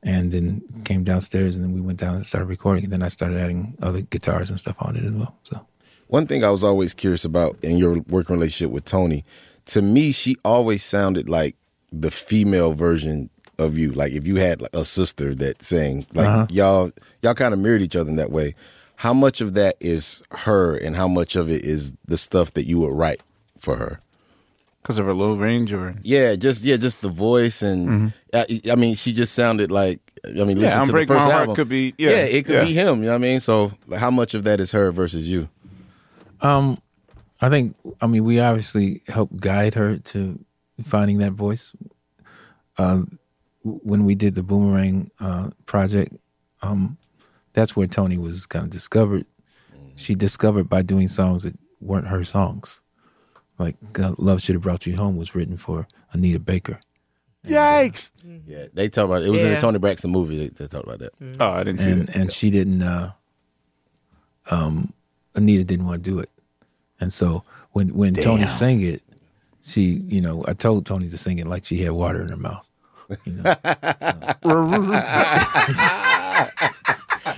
and then came downstairs and then we went down and started recording. And then I started adding other guitars and stuff on it as well. So One thing I was always curious about in your working relationship with Toni, to me, she always sounded like the female version of you. Like if you had like a sister that sang, like Uh-huh. y'all, y'all kind of mirrored each other in that way. How much of that is her, and how much of it is the stuff that you would write for her? because of her low range, or Yeah, just yeah, just the voice, and I, I mean, she just sounded like. I mean, listen Mm-hmm. yeah, to the "Unbreak My first Heart" album. could be yeah, yeah it could yeah. be him. You know what I mean? So, like, how much of that is her versus you? um, I think I mean we obviously helped guide her to finding that voice. Um, w- when we did the Boomerang uh, project, um, that's where Toni was kind of discovered. She discovered by doing songs that weren't her songs. Like uh, "Love Should Have Brought You Home" was written for Anita Baker. Yikes! Yeah, they talk about it. It was in Yeah. the Toni Braxton movie. They, they talked about that. Oh, I didn't see and that. and she didn't. Uh, um, Anita didn't want to do it, and so when when Toni sang it, she you know I told Toni to sing it like she had water in her mouth. You know?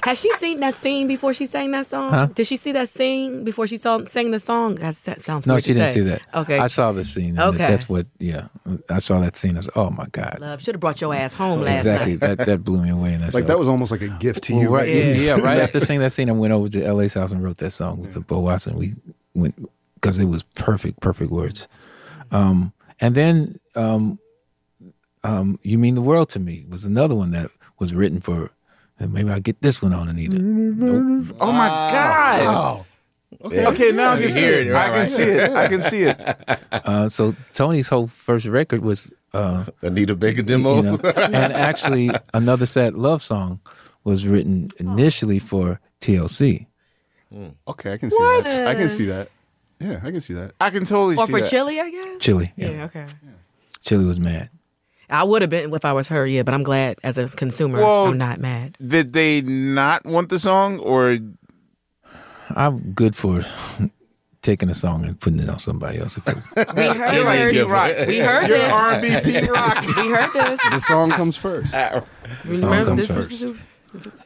Has she seen that scene before she sang that song? Huh? Did she see that scene before she saw sang the song? That sounds No, weird she to didn't say. see that. Okay. I saw the scene. and Okay. That's what. Yeah, I saw that scene. I was, oh my god. Love should have brought your ass home last exactly. night. That that blew me away. And Like that was almost like a gift to Well, you. right, yeah. Yeah. right after seeing that scene, I went over to LA's house and wrote that song with the Bo Watson. We went because it was perfect, perfect words. Um, and then, um, um, "You Mean the World to Me" was another one that was written for. And maybe I will get this one on Anita. Nope. Oh my God. Wow. Okay, okay now I can see hear it. it, I can see it. I can see it. Uh, so Toni's whole first record was, uh, Anita Baker demo. you know, and actually another sad love song was written initially for TLC. Okay, I can see that. I can see that. Yeah, I can see that. I can totally Or see for that. Chili, I guess. Chili, Yeah. yeah. Okay. Chili was mad. I would have been if I was her. Yeah, but I'm glad as a consumer, Well- I'm not mad. Did they not want the song, or I'm good for taking a song and putting it on somebody else. If it was- We heard. Pete Rock? We heard You're this. R&B Pete Rock. We heard this. The song comes first. song Remember comes this first. is-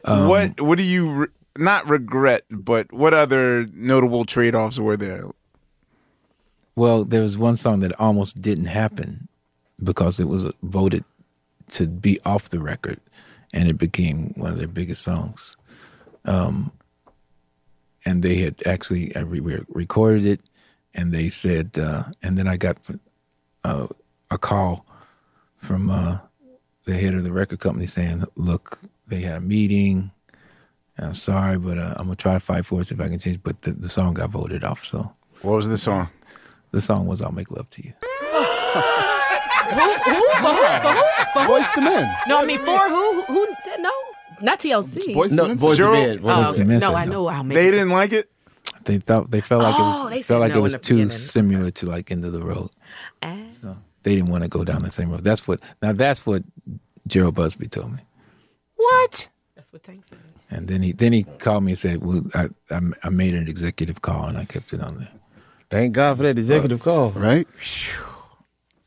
Um, what what do you re- not regret, but what other notable trade offs were there? Well, there was one song that almost didn't happen because it was voted to be off the record, and it became one of their biggest songs. Um, and they had actually we recorded it, and they said, uh, and then I got uh, a call from uh, the head of the record company saying, "Look, they had a meeting." I'm sorry, but uh, I'm gonna try to fight for it if I can change. But the, the song got voted off, so What was the song? the song was "I'll Make Love to You." Who? Who? For who? For who? For who? Boyz II Men. No, I mean for who? Who said no? Not TLC. Boys no, to men. Boyz II Men. Oh, Boyz Men no, I know. I'll make. They didn't like it. They thought they felt like Oh, it was felt like no it was too beginning. similar to like End of the Road. Ah. So they didn't want to go down the same road. That's what now that's what Jheryl Busby told me. What? That's what Tank said. And then he then he called me and said, "Well, I I, I made an executive call and I kept it on there." Thank God for that executive call. Right?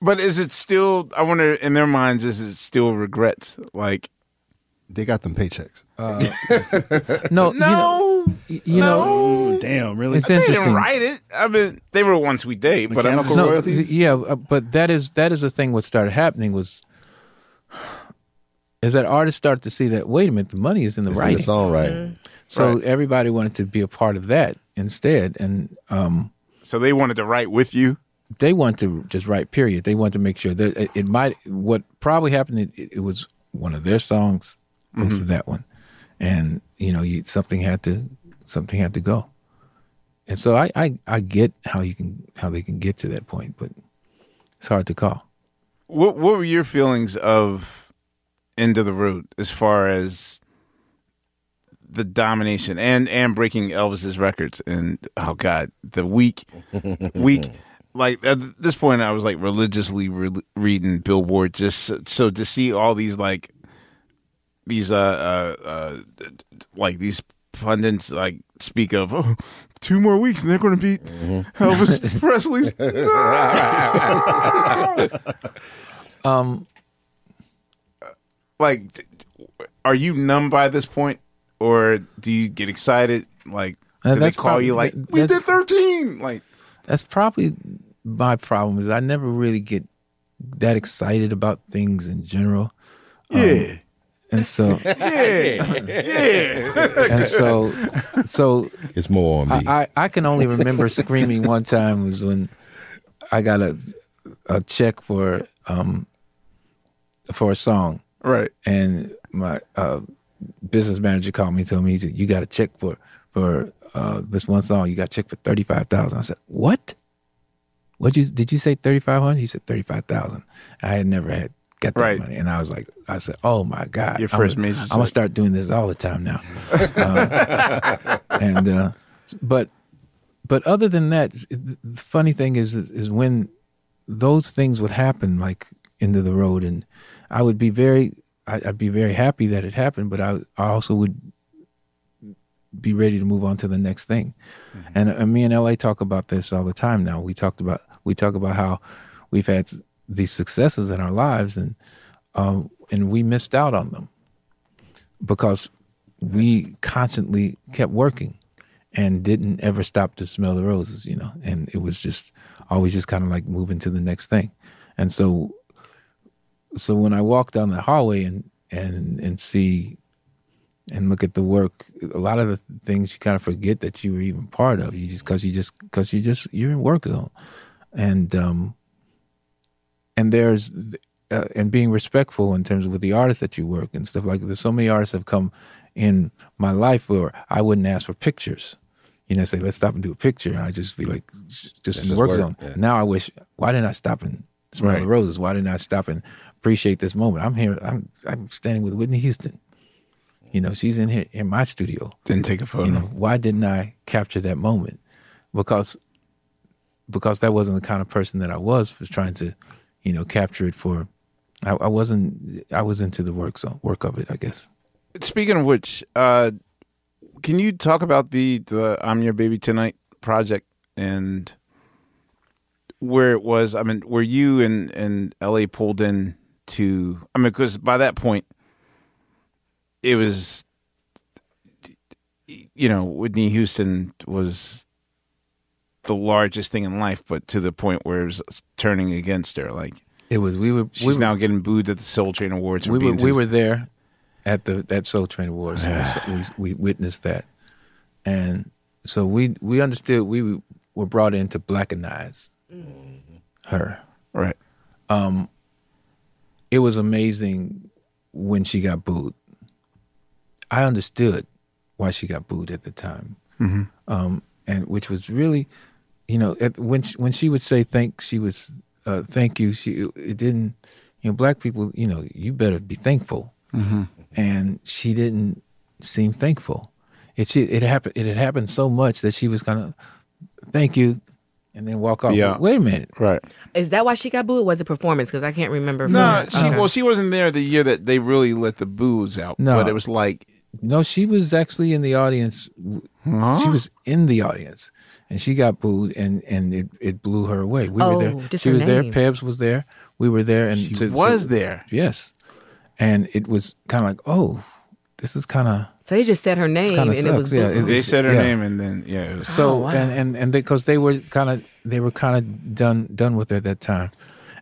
But is it still? I wonder. In their minds, is it still regrets? Like They got them paychecks. No, you know, y- you know, damn, really? it's they didn't interesting. write it. I mean, they were one we day, but I'm Mechanical No, royalties? yeah, uh, but that is that is the thing. What started happening was is that artists started to see that wait a minute, the money is in the It's in writing. the songwriting. So Right. everybody wanted to be a part of that instead, and um, so they wanted to write with you. They want to just write. Period. They want to make sure that it, it might. What probably happened? It, it was one of their songs close to mm-hmm. that one, and you know, you, something had to something had to go. And so I, I I get how you can how they can get to that point, but it's hard to call. What What were your feelings of End of the Road as far as the domination and and breaking Elvis's records and oh god the week week like at this point I was like religiously re- reading Billboard just so, so to see all these like these uh uh, uh like these pundits like speak of oh, two more weeks and they're going to beat Elvis Presley. Um, like are you numb by this point? Or do you get excited? Like Uh, do they call probably- you like that- we did 13 like that's probably my problem is I never really get that excited about things in general. Um, yeah. and so yeah. Yeah. and so so It's more on me. I, I, I can only remember screaming one time was when I got a a check for um for a song. Right. And my uh, business manager called me and told me he said you got a check for for uh, this one song you got a check for thirty five thousand. I said what? What you did you say thirty five hundred? He said thirty five thousand. I had never had got that Right. money. And I was like I said oh my god Your I'm first gonna- major I'm gonna start doing this all the time now. Uh, and uh, but but other than that, the funny thing is, is when those things would happen, like End of the Road, and I would be very, I- I'd be very happy that it happened, but I, I also would be ready to move on to the next thing. And uh, me and LA talk about this all the time now. We talked about, we talk about how we've had these successes in our lives, and um, and we missed out on them because we constantly kept working and didn't ever stop to smell the roses, you know. And it was just always just kind of like moving to the next thing. And so so when I walk down the hallway and and and see and look at the work, a lot of the things you kind of forget that you were even part of. You just because you just because you just you're in work zone, and um and there's uh, and being respectful in terms of with the artists that you work and stuff like there's so many artists have come in my life where I wouldn't ask for pictures. You know, say let's stop and do a picture, and I just be like, just That's in the work, work, zone. yeah. Now I wish, why didn't I stop and smell Right. the roses? Why didn't I stop and appreciate this moment? I'm here. I'm I'm standing with Whitney Houston. You know, she's in here in my studio. Didn't take a photo. You know, why didn't I capture that moment? Because because that wasn't the kind of person that I was. Was trying to, you know, capture it for. I, I wasn't. I was into the work zone, work of it. I guess. Speaking of which, uh, can you talk about the the "I'm Your Baby Tonight" project and where it was? I mean, were you and and L.A. pulled in to? I mean, because by that point, it was, you know, Whitney Houston was the largest thing in life, but to the point where it was turning against her. Like It was. We were. she's we were, now getting booed at the Soul Train Awards. we were. We were there at the that Soul Train Awards. we, we we witnessed that, and so we we understood we were brought in to blackenize her. Right. Um, it was amazing when she got booed. I understood why she got booed at the time, Mhm. um, and which was really, you know, at, when she, when she would say thank, she was uh, thank you. She it didn't, you know, black people, you know, you better be thankful, Mhm. and she didn't seem thankful. It she, it happened. It had happened so much that she was gonna thank you, and then walk off. Yeah. Wait a minute, Right. Is that why she got booed? Was it performance? Because I can't remember. No, from- she Okay. well, she wasn't there the year that they really let the booze out. No. but it was like No, she was actually in the audience. Huh? She was in the audience, and she got booed, and and it, it blew her away. We Oh, were there. Oh, just She her was there. name. Pebs was there. We were there, and She to- was to- there. Yes, and it was kind of like, oh, this is kind of So they just said her name, kinda it was sucks, yeah. It- they it's- said her yeah. name, and then yeah, it was so Oh, wow. and and and because they were kind of they were kind of done done with her at that time,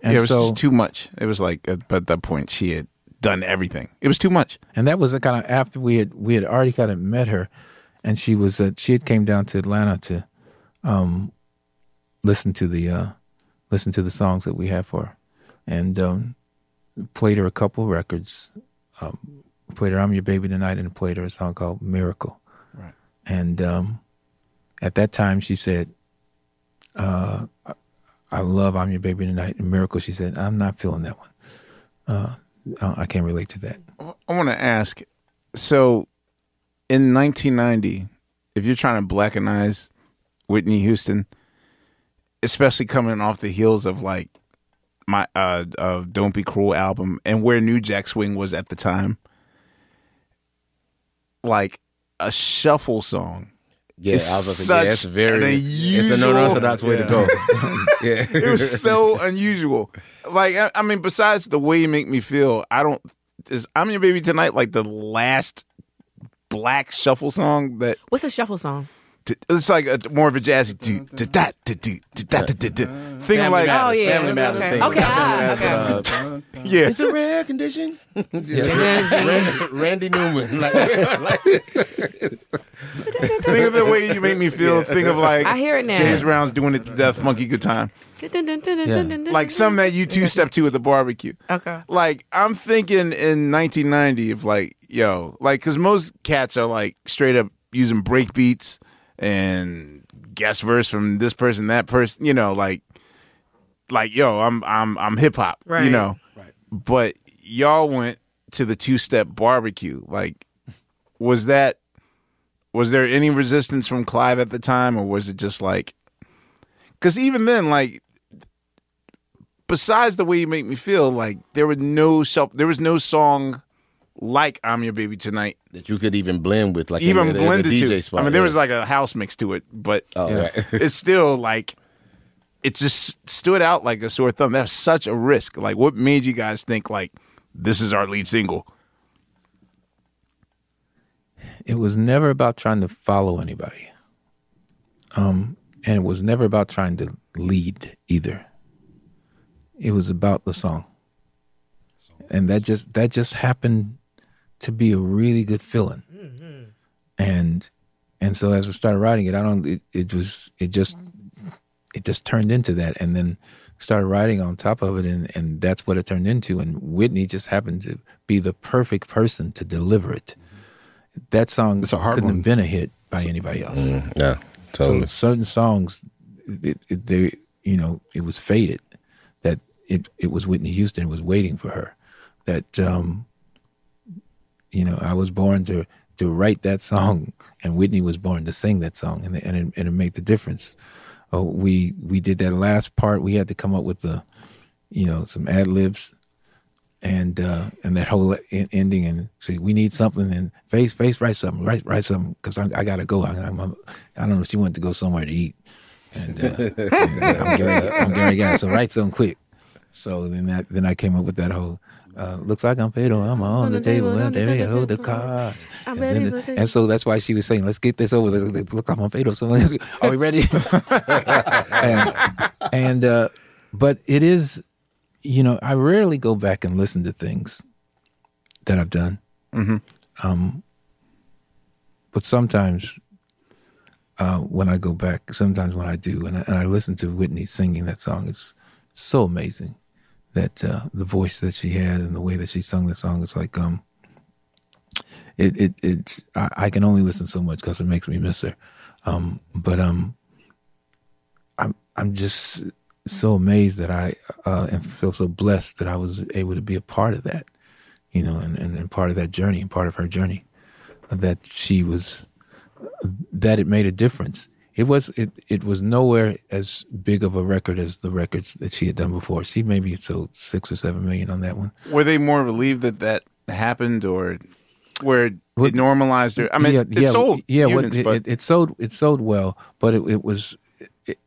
and yeah, it was so just too much. It was like at, at that point she had done everything. It was too much. and that was kind of after we had we had already kind of met her, and she was uh, she had came down to Atlanta to um, listen to the uh, listen to the songs that we have for her, and um, played her a couple records. Um, played her "I'm Your Baby Tonight" and played her a song called "Miracle." Right. And um, at that time, she said, uh, I- "I love "I'm Your Baby Tonight" and "Miracle." She said, "I'm not feeling that one. Uh, I I can't relate to that." I want to ask. So, in 1990, if you're trying to blackenize Whitney Houston, especially coming off the heels of like my uh of "Don't Be Cruel" album and where New Jack Swing was at the time, like a shuffle song. Yeah, is I was gonna say, yeah, such it's very- an it's an unorthodox way to go. Yeah. it was so unusual. Like I, I mean, besides the way you make me feel, I don't. Is "I'm Your Baby Tonight" like the last black shuffle song that What's a shuffle song? T- it's like a, more of a jazzy do, do, da, do, do, do, da, do, do, do. thing Family like Matters, Oh, yeah. Family Matters Okay. thing. Okay, ah, Family Matters, uh, yeah. It's a rare condition. Yeah. Randy, Randy Newman. Like, like Think of the way you make me feel. Think of like I hear it now. James Brown's doing it to death, monkey good time. Like some that you two step to at the barbecue. Okay. Like I'm thinking in 1990 of like yo, like because most cats are like straight up using break beats and guest verse from this person, that person, you know, like like yo, I'm I'm I'm hip hop, you know. Right. But y'all went to the two step barbecue. Like, was that was there any resistance from Clive at the time, or was it just like? Because even then, like, besides the way you make me feel, like there was no self, there was no song like "I'm Your Baby Tonight" that you could even blend with, like even in, in, in blended DJ to. spot. I mean, there yeah. was like a house mix to it, but Oh, right. it's still like it just stood out like a sore thumb. That was such a risk. Like, what made you guys think like this is our lead single? it was never about trying to follow anybody. Um, and it was never about trying to lead either. It was about the song. And that just that just happened to be a really good feeling. And and so as I started writing it, I don't it, it was it just it just turned into that and then started writing on top of it and, and that's what it turned into and Whitney just happened to be the perfect person to deliver it. That song It's a hard couldn't one. have been a hit by anybody else. Mm, yeah, totally. So certain songs, it, it, they you know it was fated that it it was Whitney Houston was waiting for her. That um, you know I was born to to write that song, and Whitney was born to sing that song, and and it, and it made the difference. Oh, we we did that last part. We had to come up with the, you know, some ad libs, and uh, and that whole en- ending, and say we need something, and face face write something, write write something, because I, I gotta go. I, I'm, I don't know. She wanted to go somewhere to eat, and, uh, and, uh, I'm Gary. I'm. So write something quick. So then that then I came up with that whole. Uh, looks like I'm paid I'm on the table and there you hold the cards. I'm And, ready then- and so that's why she was saying, "Let's get this over. Let's, let's look like I'm paid So are we ready? and and uh, but it is, you know, I rarely go back and listen to things that I've done. Mm-hmm. Um, but sometimes uh, when I go back, sometimes when I do, and I, and I listen to Whitney singing that song, it's so amazing that uh, the voice that she had and the way that she sung the song. It's like um, it it it's I, I can only listen so much because it makes me miss her. Um, but um, I'm I'm just so amazed that I uh, and feel so blessed that I was able to be a part of that, you know, and, and, and part of that journey and part of her journey, that she was that it made a difference. It was it it was nowhere as big of a record as the records that she had done before. She maybe sold six or seven million on that one. Were they more relieved that that happened, or where it normalized? Or I mean, yeah, it, it yeah, sold yeah. units, it, but it, it sold it sold well, but it, it was it,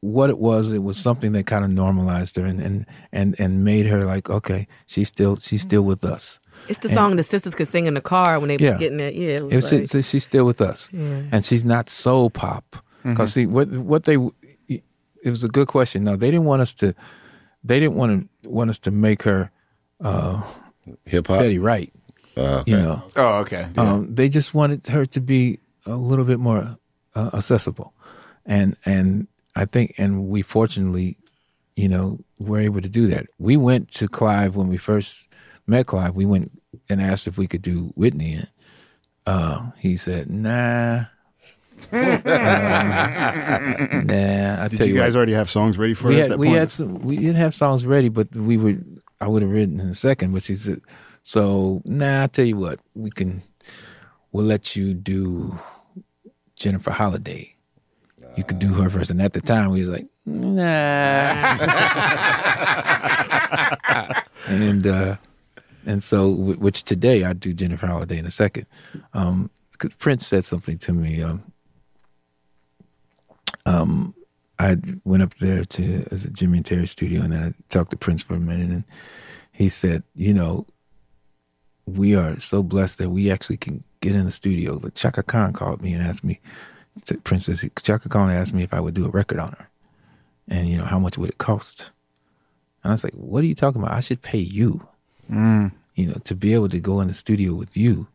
what it was. It was something that kind of normalized her and, and and and made her like, okay, she's still she's still with us. It's the And- song the sisters could sing in the car when they Yeah. was getting that. Yeah, it was It's, like- it's- she's still with us, Yeah. and she's not soul pop. Because Mhm. see, what what they it was a good question. No, they didn't want us to. They didn't want to want us to make her uh, hip hop. Betty Wright. Uh, You know. Oh, okay. Um, they just wanted her to be a little bit more uh, accessible, and and I think and we fortunately, you know, were able to do that. We went to Clive when we first met Clive. We went and asked if we could do Whitney, and uh, he said, "Nah." Uh, nah, I Did tell you you guys what, already have songs ready for we it at had that we point? had some we didn't have songs ready, but we would I would have written in a second. But she said, "So nah, I tell you what, we can we'll let you do Jennifer Holliday. You could do her first." And at the time, we was like, "Nah," and uh, and so which today I do Jennifer Holliday in a second. Um, Prince said something to me. Um, um, I went up there to as a Jimmy and Terry studio, and then I talked to Prince for a minute, and he said, "You know, we are so blessed that we actually can get in the studio." Like Chaka Khan called me and asked me, to Prince says, Chaka Khan asked me if I would do a record on her, and you know how much would it cost? And I was like, "What are you talking about? I should pay you." Mm. you know, to be able to go in the studio with you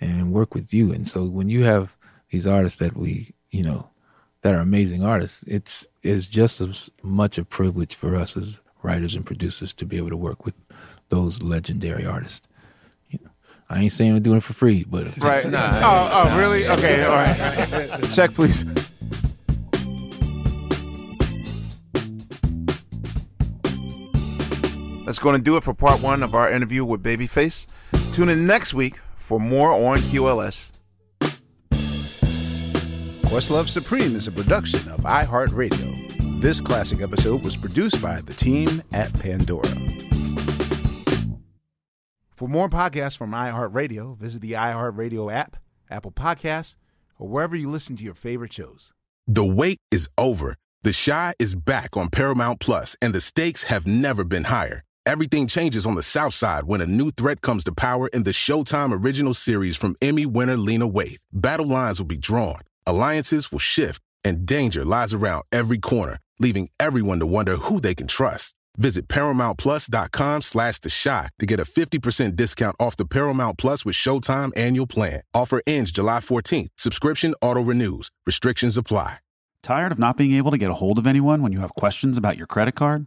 and work with you. And so when you have these artists that we, you know, that are amazing artists, it's it's just as much a privilege for us as writers and producers to be able to work with those legendary artists. You know, I ain't saying I'm doing it for free, but Right. oh, oh, really? Okay. All right. Check, please. That's going to do it for part one of our interview with Babyface. Tune in next week for more on QLS. Questlove Supreme is a production of iHeartRadio. This classic episode was produced by the team at Pandora. For more podcasts from iHeartRadio, visit the iHeartRadio app, Apple Podcasts, or wherever you listen to your favorite shows. The wait is over. The Chi is back on Paramount Plus, and the stakes have never been higher. Everything changes on the South Side when a new threat comes to power in the Showtime original series from Emmy winner Lena Waithe. Battle lines will be drawn, alliances will shift, and danger lies around every corner, leaving everyone to wonder who they can trust. Visit ParamountPlus.com slash The Chi to get a 50% discount off the Paramount Plus with Showtime annual plan. Offer ends July 14th. Subscription auto-renews. Restrictions apply. Tired of not being able to get a hold of anyone when you have questions about your credit card?